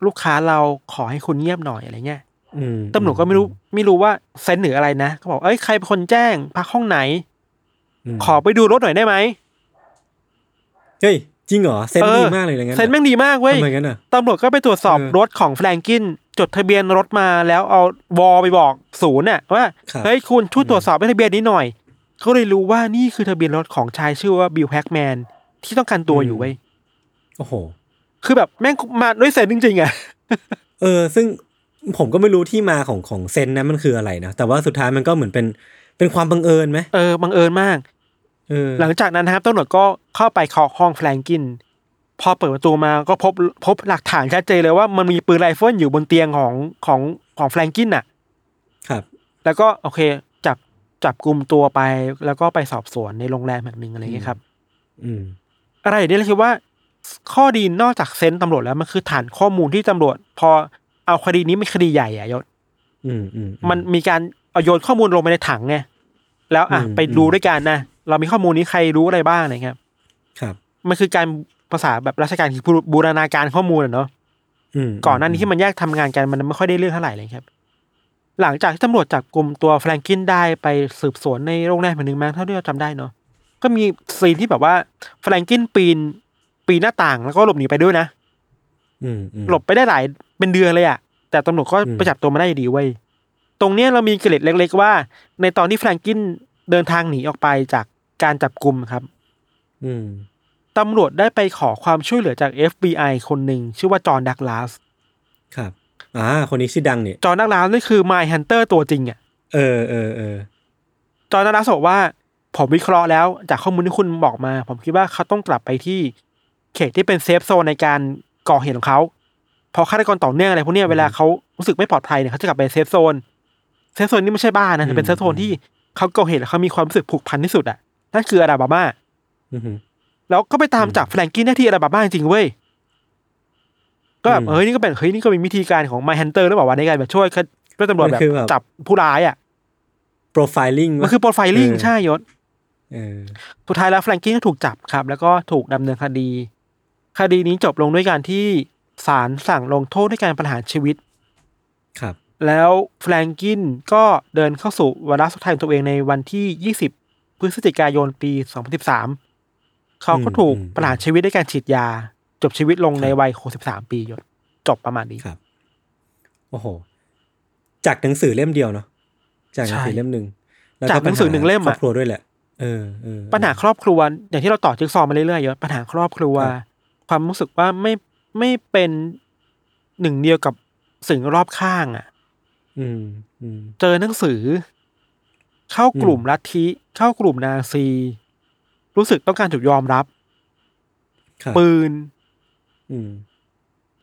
ลูกค้าเราขอให้คุณเงียบหน่อยอะไรเงี้ยมตำรวจก็ไม่รู้ไม่รู้ว่า sense หรืออะไรนะก็บอกเอ้ยใครเป็นคนแจ้งพักห้องไหนมขอไปดูรถหน่อยได้ไหมเฮ้ยจริงเหรอ sense ออดีมากเลยอะไรเงี้ยเซนแม่งดีมากเว้ยทำไมงั้นอะตำรวจก็ไปตรวจสอบเออรถของแฟรงกินจดทะเบียนรถมาแล้วเอาวอไปบอกศูนย์น่ะว่าครับเฮ้ยคุณช่วยตรวจสอบทะเบียนนี้หน่อย เขาเลยรู้ว่านี่คือทะเบียนรถของชายชื่อว่าบิลแฮกแมนที่ต้องการตัวอยู่เว้ยโอ้โห คือแบบแม่งมาด้วย sense จริงๆอะเออ ซึ่งผมก็ไม่รู้ที่มาของของ sense นั้นมันคืออะไรนะ แต่ว่าสุดท้ายมันก็เหมือนเป็นเป็นความบังเอิญไหมเออบังเอิญมากเออหลังจากนั้นนะครับตำรวจก็เข้าไปเคาะห้องแฟรงกิน พอเปิดประตูมาก็พบพบหลักฐานชัดเจนเลยว่ามันมีปืนไรเฟิลอยู่บนเตียงของของของแฟรงกินน่ะ ครับ แล้วก็โอเค จับจับกลุ่มตัวไป แล้วก็ไปสอบสวนในโรงแรมแห่งหนึ่งอะไรอย่างเงี้ยครับ อืม อะไรอย่างนี้เราคิดว่า ข้อดีนอกจากเซนส์ตำรวจแล้วมันคือฐานข้อมูลที่ตำรวจ พอเอาคดีนี้เป็นคดีใหญ่อะยศอืมอืมมันมีการเอาโยนข้อมูลลงไปในถังไงแล้วอะอืมไปดูด้วยกันนะเรามีข้อมูลนี้ใครรู้อะไรบ้างอะไรเงี้ยครับ มันคือการภาษาแบบราชการคือบูรณาการข้อมูลอะเนาะอืมก่อนหน้านี้ที่มันแยกทำงานกันมันไม่ค่อยได้เรื่องเท่าไหร่เลยครับ หลังจากที่ตำรวจจับกลุ่มตัวแฟรงกินได้ไปสืบสวนในโรงแรมแห่งหนึ่งมั้งเท่าที่เราจำได้เนาะก็มีซีนที่แบบว่าแฟรงกินปีน ปีนหน้าต่างแล้วก็หลบหนีไปด้วยนะอืมอืมหลบไปได้หลายเป็นเดือนเลยอะแต่ตำรวจก็อืมไปจับตัวมาได้อยู่ดีเว้ยตรงเนี้ยเรามีเกร็ดเล็ก ๆ ว่า ในตอนที่แฟรงกินเดินทางหนีออกไปจากการจับกลุ่มครับ อืมตำรวจได้ไปขอความช่วยเหลือจาก FBI คนหนึ่งชื่อว่าจอห์นดักลาสครับ อ่าคนนี้ชื่อดังเนี่ยจอห์นดักลาสนี่คือ Mindhunter ตัวจริงอะเออเออเออจอห์นดักลาสบอกว่าผมวิเคราะห์แล้วจากข้อมูลที่คุณบอกมา ผมคิดว่าเขาต้องกลับไปที่เขตที่เป็น safe zone ในการก่อเหตุของเขาเพอฆาตกรต่อเนื่องอะไรพวกเนี้ยเวลาเขารู้สึกไม่ปลอดภัยเนี่ยเขาจะกลับไป safe zone safe zone นี่ไม่ใช่บ้านนะแต่เป็น safe zone ที่เขาก่อเหตุแล้วเขามีความรู้สึกผูกพันที่สุดอะนั่นคืออลาบามาอือหือแล้วก็ไปตามจับแฟรงกินได้ที่อลาบามาจริงๆเว้ย ก็แบบอืมเฮ้ยนี่ก็เป็นเฮ้ยนี่ก็เป็นวิธีการของ My Hunter หรือเปล่าวะในการแบบช่วยช่วยตำรวจมันแบบคือแบบจับผู้ร้ายอะโปรไฟลิ่งมันคือโปรไฟลิ่งใช่ยศเออสุดท้ายแล้วแฟรงกี้ก็ถูกจับครับ แล้วก็ถูกดำเนินคดี คดีนี้จบลงด้วยการที่ศาลสั่งลงโทษด้วยการประหารชีวิต ครับ แล้วแฟรงกินก็เดินเข้าสู่วาระสุดท้ายของตัวเองในวันที่ 20 พฤศจิกายนปี 2013 เขาก็ถูกอืมประหารชีวิตด้วยการฉีดยา จบชีวิตลงในวัย63ปียศจบประมาณนี้ครับโอ้โห จากหนังสือเล่มเดียวเนาะจากหนังสือใช่เล่มหนึ่งแล้วจากหนังสือหนึ่งเล่มครออะบครัวด้วยแหละเออเออปัญหาครอบครัว อย่างที่เราต่อจิ๊กซอว์มาเรื่อยๆยศปัญหาครอบครัวครับความรู้สึกว่าไม่ไม่เป็นหนึ่งเดียวกับสิ่งรอบข้างอะอืมอืมเจอหนังสือ เข้ากลุ่มลัทธิ เข้ากลุ่มนาซี รู้สึกต้องการถูกยอมรับครับปืน อืม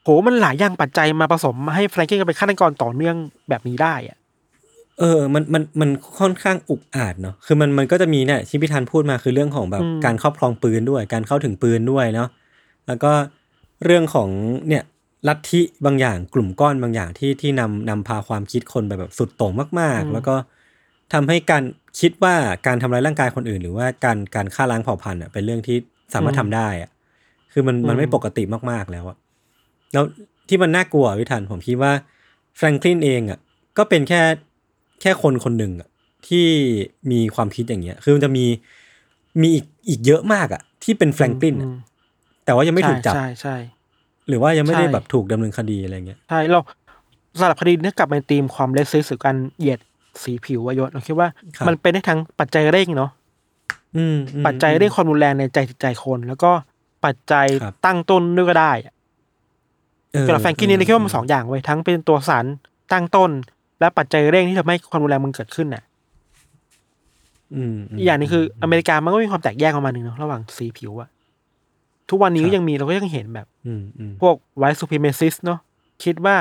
โหมันหลายอย่างปัจจัยมาผสมมาให้แฟรงกิ้งเป็นฆาตกรต่อเนื่องแบบนี้ได้อะ เออ มันมันมันค่อนข้างอุกอาจเนาะคือมันมันก็จะมีเนี่ยที่พี่ธันพูดมาคือเรื่องของแบบอืมการครอบครองปืนด้วย การเข้าถึงปืนด้วยเนาะแล้วก็เรื่องของเนี่ยลัทธิบางอย่างกลุ่มก้อนบางอย่างที่ที่นำนำพาความคิดคนไปแบบสุดโต่งมาก ๆ แล้วก็ทำให้การคิดว่าการทำร้ายร่างกายคนอื่น หรือว่าการการฆ่าล้างเผ่าพันธุ์อะเป็นเรื่องที่สามารถทำได้อะ คือมันมันไม่ปกติมากๆแล้วอะแล้วที่มันน่ากลัววิธันผมคิดว่าแฟรงคลินเองอะก็เป็นแค่แค่คนคนหนึ่งอะที่มีความคิดอย่างเงี้ย คือมันจะมีมีอีกอีกเยอะมากอะที่เป็นแฟรงคลินอะอืมแต่ว่ายังไม่ถูกจับใช่ใช่หรือว่ายังไม่ได้ใช่แบบถูกดำเนินคดีอะไรเงี้ยใช่เราสำหรับคดีนี้กลับมาในธีมความเลสซิสหรือการเหยียดสีผิววายศเราคิดว่าครับมันเป็นได้ทั้งปัจจัยเร่งเนาะอืมอืมปัจจัยเร่งความรุนแรงในใจจิตใจคน แล้วก็ ปัจจัยครับตั้งต้นด้วยก็ได้อะเออสำหรับแฟรงกี้นี่เราคิดว่ามันสองอย่างไว้ยทั้งเป็นตัวสารตั้งต้น และปัจจัยเร่งที่ทำให้ความรุนแรงมันเกิดขึ้นน่ะอืมม อีกอย่างหนึงคืออเมริกามันก็มีความแตกแยกประมาณหนึงเนาะระหว่างสีผิวอะทุกวันนี้ครัก็บยังมีเราก็ยังเห็นแบบ อืมอืม พวก white supremacist เนาะคิดว่า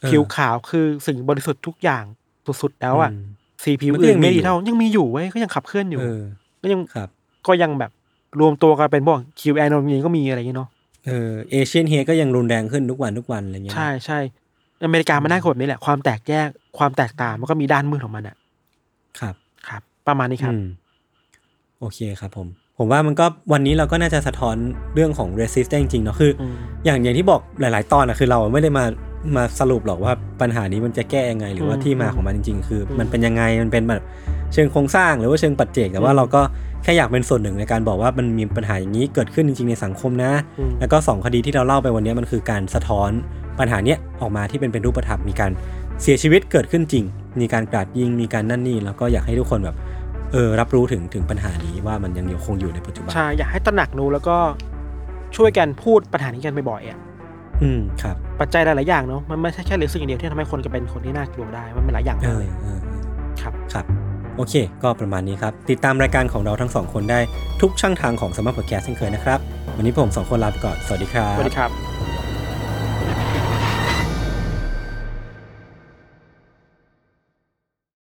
เออ ผิวขาวคือสิ่งบริสุทธิ์ทุกอย่างสุดๆแล้วอะอืมสีผิวมันก็อื่ยันงมีไม่ดีอยู่ เท่ายังมีอยู่เว้ยก็ยังขับเคลื่อนอยู่ เออก็ยังครับ ก็ยังแบบ รวมตัวกันเป็นพวก QAnon ก็มีอะไรอย่างเงี้ยเนาะเออ Asian hate ก็ยังรุนแรงขึ้นทุกวันทุกวันอะไรเงี้ยนะใช่ใช่อเมริกามันน่ากลัวแบบนี้แหละความแตกแยกความแตกต่างมันก็มีด้านมืดของมันอะครับครับ ประมาณนี้ครับอืมโอเคครับผม ผมว่ามันก็วันนี้เราก็น่าจะสะท้อนเรื่องของ resist ได้จริงๆเนาะคืออมอย่างอย่างที่บอกหลาย ๆ ตอนอะคือเราไม่ได้มา มาสรุปหรอกว่าปัญหานี้มันจะแก้ยังไง หรือว่าอืมที่มาของมันจริง ๆ คืออมมันเป็นยังไงมันเป็นแบบเชิงโครงสร้างหรือว่าเชิงปัจเจก แต่ว่าอืมเราก็แค่อยากเป็นส่วนหนึ่งในการบอกว่ามันมีปัญหาอย่างนี้เกิดขึ้นจริง ๆ ในสังคมนะอืมแล้วก็สองคดีที่เราเล่าไปวันนี้มันคือการสะท้อนปัญหาเนี้ยออกมาที่เป็นเป็นรูปธรรมมีการเสียชีวิตเกิดขึ้นจริง มีการกราดยิงมีการนั่นนี่แล้วก็อยากให้ทุกคนแบบเออรับรู้ถึงถึงปัญหานี้ว่ามันยังยังคงอยู่ในปัจจุบันใช่อยากให้ตระหนักรู้แล้วก็ช่วยกันพูดปัญหานี้กันบ่อยๆอะ อืมครับปัจจัยหลายๆอย่างเนาะมันไม่ใช่แค่ racism อย่างเดียวที่ทำให้คนจะเป็นคนที่น่ากลัวได้มันเป็นหลายอย่างเอมากอเลยเออเออครับครับโอเค ก็ประมาณนี้ครับ ติดตามรายการของเราทั้งสองคนได้ทุกช่องทางของสมาร์ทพอดแคสต์เช่นเคยนะครับ วันนี้ผมสองคนลาไปก่อน สวัสดีครับ สวัสดีครับ